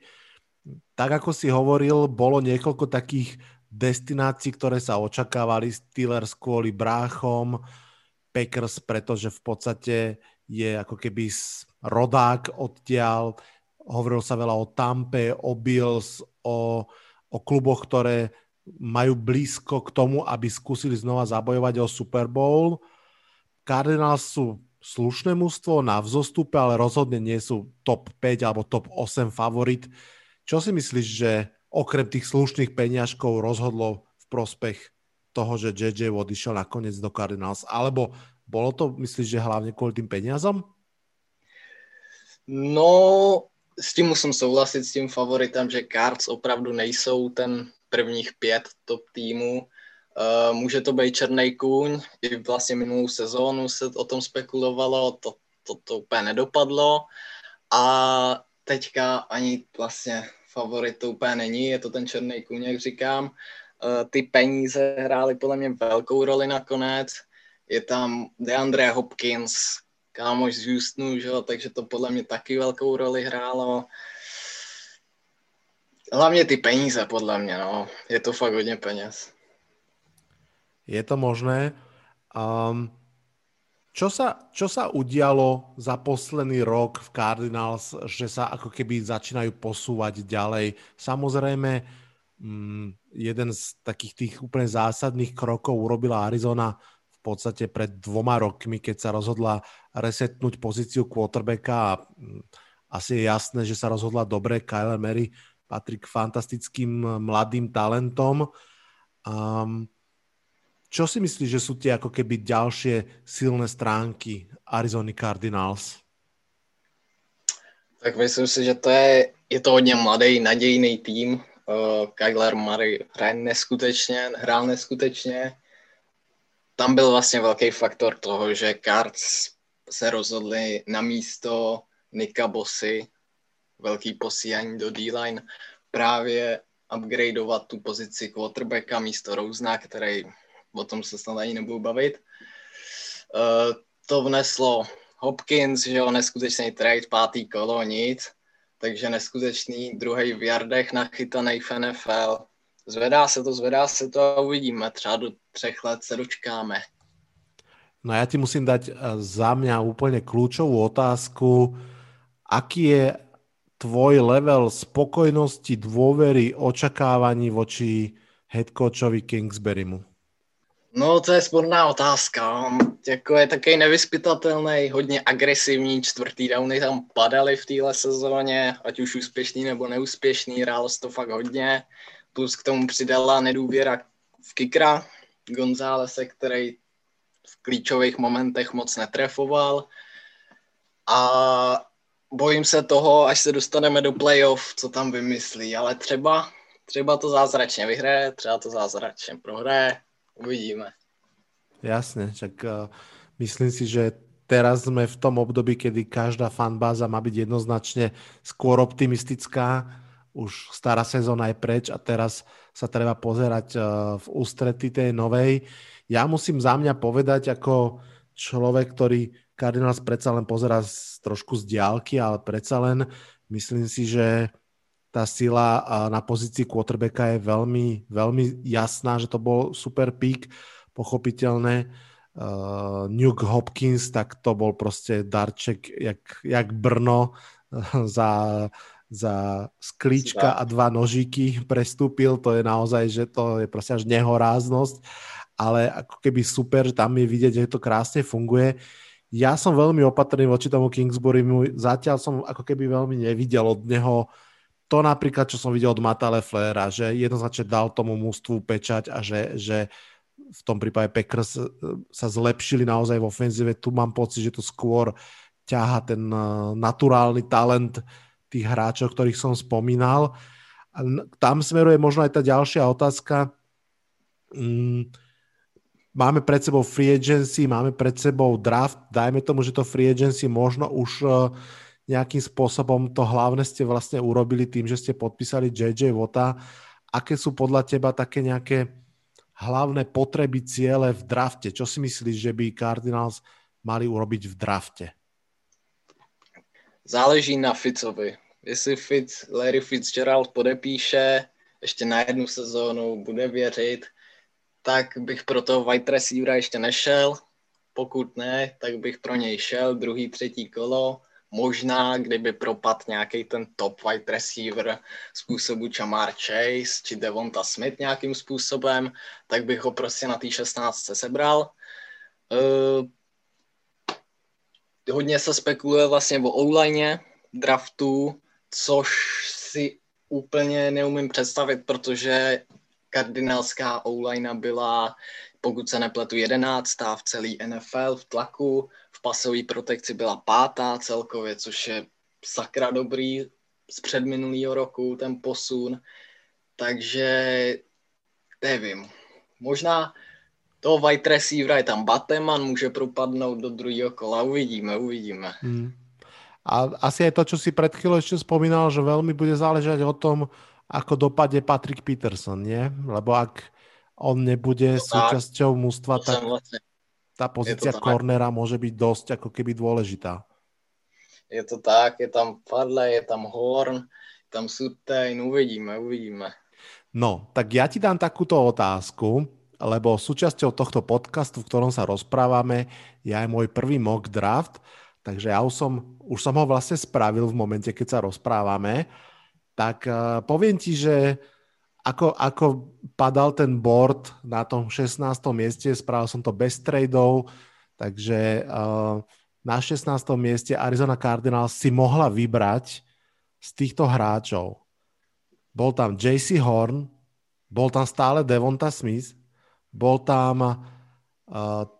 C: Tak ako si hovoril, bolo niekoľko takých destinácií, ktoré sa očakávali. Steelers kvôli bráchom, Packers, pretože v podstate je ako keby rodák odtiaľ. Hovorilo sa veľa o Tampe, o Bills, o, o kluboch, ktoré majú blízko k tomu, aby skúsili znova zabojovať o Super Bowl. Cardinals sú slušné mužstvo na vzostupe, ale rozhodne nie sú top 5 alebo top 8 favorit. Čo si myslíš, že okrem tých slušných peňažkov rozhodlo v prospech toho, že JJ Watt išiel nakoniec do Cardinals? Alebo bolo to, myslíš, že hlavne kvôli tým peniazom?
A: No, s tím musím souhlasit, s tím favoritem, že Cards opravdu nejsou ten prvních pět top týmů. Uh, může to být Černý kůň, i vlastně minulou sezónu se o tom spekulovalo, to, to, to úplně nedopadlo a teďka ani vlastně favorit to úplně není, je to ten Černý kůň, jak říkám. Uh, ty peníze hrály podle mě velkou roli nakonec, je tam DeAndre Hopkins, kámoš z Houstonu, že? takže to podle mě taky velkou roli hrálo. Hlavně ty peníze, podle mě, no. Je to fakt hodně peněz.
C: Je to možné. Um, čo, sa, čo sa udialo za posledný rok v Cardinals, že sa ako keby začínajú posúvať ďalej? Samozrejme, mm, jeden z takých tých úplne zásadných krokov urobila Arizona v podstate pred dvoma rokmi, keď sa rozhodla resetnúť pozíciu quarterbacka a mm, asi je jasné, že sa rozhodla dobre. Kyler Mary patrí k fantastickým mladým talentom. Um, čo si myslíš, že sú tie ako keby ďalšie silné stránky Arizona Cardinals?
A: Tak myslím si, že to je, je to hodně mladý, nadějný tým. Uh, Kyler Murray hraje neskutečně, hrál neskutečně. Tam byl vlastně velký faktor toho, že Cards se rozhodli na místo Nika Bossy, velký posílání do D-line, právě upgradeovat tu pozici quarterbacka místo Rouzna, který o tom se snad ani nebudu bavit. Uh, to vneslo Hopkins, že jo, neskutečný trade, pátý kolo, nic. Takže neskutečný druhý v jardech nachytaný v NFL. Zvedá se to, zvedá se to a uvidíme. Třeba do třech let se dočkáme.
C: No ja ti musím dať eh, za mňa úplne kľúčovú otázku. Aký je tvoj level spokojnosti, dôvery, očakávaní voči headcoachovi Kingsburymu?
A: No, to je sporná otázka. Jako je takový nevyspytatelný, hodně agresivní, čtvrtý downy tam padaly v téhle sezóně, ať už úspěšný nebo neúspěšný, hrálo to fakt hodně. Plus k tomu přidala nedůvěra v kikra Gonzálese, který v klíčových momentech moc netrefoval. A bojím se toho, až se dostaneme do playoff, co tam vymyslí, ale třeba, třeba to zázračně vyhraje, třeba to zázračně prohraje, Uvidíme.
C: Jasne, čak uh, myslím si, že teraz sme v tom období, kedy každá fanbáza má byť jednoznačne skôr optimistická. Už stará sezóna je preč a teraz sa treba pozerať uh, v ústrety tej novej. Ja musím za mňa povedať ako človek, ktorý Cardinals predsa len pozera z, trošku z diálky, ale predsa len myslím si, že tá sila na pozícii quarterbacka je veľmi, veľmi jasná, že to bol super pík, pochopiteľné. Uh, Nuke Hopkins, tak to bol proste darček jak, jak Brno (laughs) za, za sklíčka a dva nožíky prestúpil, to je naozaj, že to je proste až nehoráznosť, ale ako keby super, že tam je vidieť, že to krásne funguje. Ja som veľmi opatrný voči tomu Kingsbury, zatiaľ som ako keby veľmi nevidel od neho to napríklad, čo som videl od Mata Leflera, že jednoznačne dal tomu mústvu pečať a že, že v tom prípade Packers e, sa zlepšili naozaj v ofenzíve. Tu mám pocit, že to skôr ťaha ten e, naturálny talent tých hráčov, ktorých som spomínal. Tam smeruje možno aj tá ďalšia otázka. Mm, máme pred sebou free agency, máme pred sebou draft, dajme tomu, že to free agency možno už uh, nejakým spôsobom to hlavne ste vlastne urobili tým, že ste podpísali JJ Vota. Aké sú podľa teba také nejaké hlavné potreby, ciele v drafte? Čo si myslíš, že by Cardinals mali urobiť v drafte?
A: Záleží na Fitzovi. Jestli Fitz, Larry Fitzgerald podepíše ještě na jednu sezónu, bude věřit, tak bych pro toho white receivera ještě nešel. Pokud ne, tak bych pro něj šel druhý, třetí kolo možná, kdyby propad nějaký ten top wide receiver způsobu Jamar Chase či Devonta Smith nějakým způsobem, tak bych ho prostě na té 16 sebral. Uh, hodně se spekuluje vlastně o online draftu, což si úplně neumím představit, protože kardinálská online byla, pokud se nepletu, jedenáctá v celý NFL v tlaku v pasové protekci byla pátá celkově, což je sakra dobrý z předminulého roku, ten posun. Takže nevím. Možná toho white receivera je tam Bateman, může propadnout do druhého kola. Uvidíme, uvidíme. Hmm.
C: A asi je to, čo si pred chvíľou ešte spomínal, že veľmi bude záležať o tom, ako dopadne Patrick Peterson, nie? Lebo ak on nebude no, súčasťou mústva, tak... Vlastne tá pozícia cornera môže byť dosť ako keby dôležitá.
A: Je to tak, je tam Farley, je tam Horn, je tam Sutain, uvidíme, uvidíme.
C: No, tak ja ti dám takúto otázku, lebo súčasťou tohto podcastu, v ktorom sa rozprávame, je aj môj prvý mock draft, takže ja už som, už som ho vlastne spravil v momente, keď sa rozprávame, tak uh, poviem ti, že ako, ako padal ten board na tom 16. mieste, spravil som to bez tradeov, takže uh, na 16. mieste Arizona Cardinals si mohla vybrať z týchto hráčov. Bol tam JC Horn, bol tam stále Devonta Smith, bol tam uh,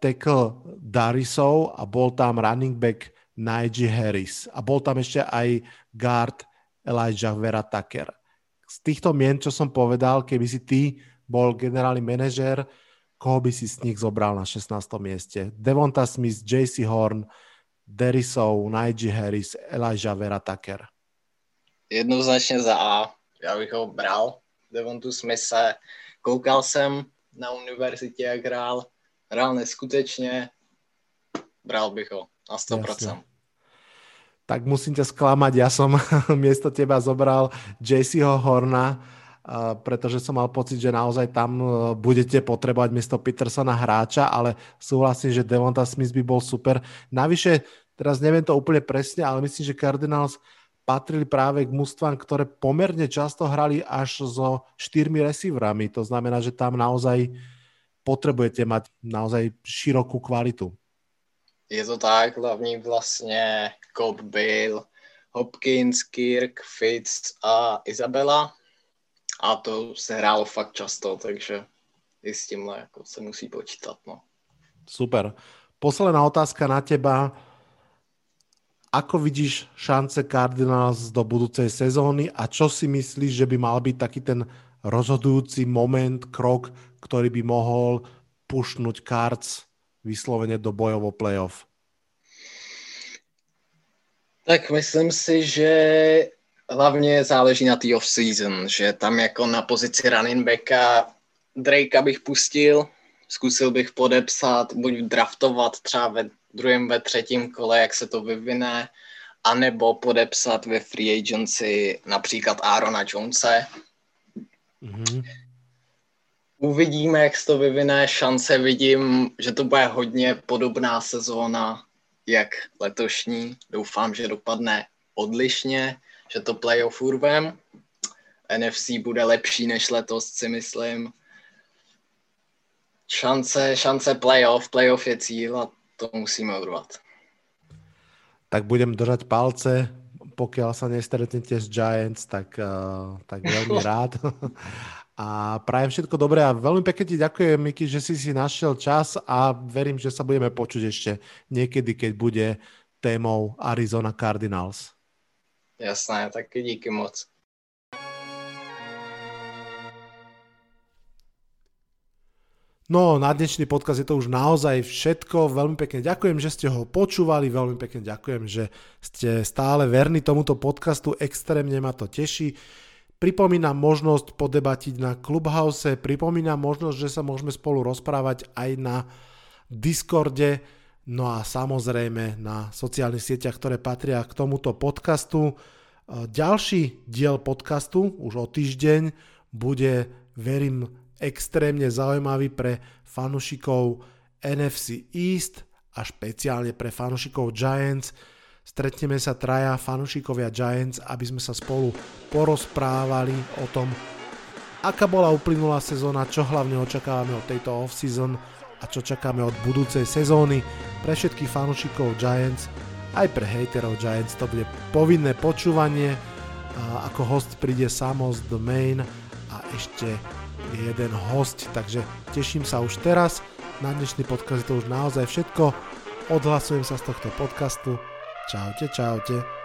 C: tackle Darisov a bol tam running back Najee Harris a bol tam ešte aj guard Elijah Vera Tucker z týchto mien, čo som povedal, keby si ty bol generálny manažer, koho by si z nich zobral na 16. mieste? Devonta Smith, JC Horn, Derisov, Najee Harris, Elijah Vera Tucker.
A: Jednoznačně za A. Já bych ho bral. Devontu Smise. Koukal jsem na univerzitě, jak hrál. Hrál neskutečně. Bral bych ho na 100%. Jasne
C: tak musím ťa sklamať. Ja som (laughs) miesto teba zobral JCho Horna, pretože som mal pocit, že naozaj tam e, budete potrebovať miesto Petersona hráča, ale súhlasím, že Devonta Smith by bol super. Navyše, teraz neviem to úplne presne, ale myslím, že Cardinals patrili práve k mústvám, ktoré pomerne často hrali až so štyrmi receiverami. To znamená, že tam naozaj potrebujete mať naozaj širokú kvalitu.
A: Je to tak, hlavní vlastně Cobb Bale, Hopkins, Kirk, Fitz a Isabela. A to se hrálo fakt často, takže i s tímhle jako se musí počítat. No.
C: Super. Posledná otázka na teba. Ako vidíš šance Cardinals do budúcej sezóny a čo si myslíš, že by mal byť taký ten rozhodujúci moment, krok, ktorý by mohol pušnúť Cards vyslovene do bojov o playoff?
A: Tak myslím si, že hlavně záleží na té off-season, že tam jako na pozici running backa Drakea bych pustil, zkusil bych podepsat, buď draftovat třeba ve druhém, ve třetím kole, jak se to vyvine, anebo podepsat ve free agency například Aarona Jonese. Mm-hmm. Uvidíme, jak se to vyvine, šance vidím, že to bude hodně podobná sezóna, jak letošní. Doufám, že dopadne odlišně, že to playoff urvem. NFC bude lepší než letos, si myslím. Šance, šance playoff, playoff je cíl a to musíme urvat.
C: Tak budem držať palce, pokiaľ sa nestretnete s Giants, tak, uh, tak veľmi (laughs) rád. A prajem všetko dobré a veľmi pekne ti ďakujem, Miky, že si si našiel čas a verím, že sa budeme počuť ešte niekedy, keď bude témou Arizona Cardinals.
A: Jasné, taky díky moc.
C: No, na dnešný podcast je to už naozaj všetko. Veľmi pekne ďakujem, že ste ho počúvali, veľmi pekne ďakujem, že ste stále verní tomuto podcastu, extrémne ma to teší. Pripomínam možnosť podebatiť na Clubhouse, pripomínam možnosť, že sa môžeme spolu rozprávať aj na Discorde, no a samozrejme na sociálnych sieťach, ktoré patria k tomuto podcastu. Ďalší diel podcastu už o týždeň bude, verím, extrémne zaujímavý pre fanušikov NFC East a špeciálne pre fanušikov Giants. Stretneme sa traja fanúšikovia Giants, aby sme sa spolu porozprávali o tom, aká bola uplynulá sezóna, čo hlavne očakávame od tejto off-season a čo čakáme od budúcej sezóny. Pre všetkých fanúšikov Giants, aj pre haterov Giants to bude povinné počúvanie. Ako host príde Samos The Main a ešte jeden host, takže teším sa už teraz. Na dnešný podcast je to už naozaj všetko. Odhlasujem sa z tohto podcastu Čaute, čaute.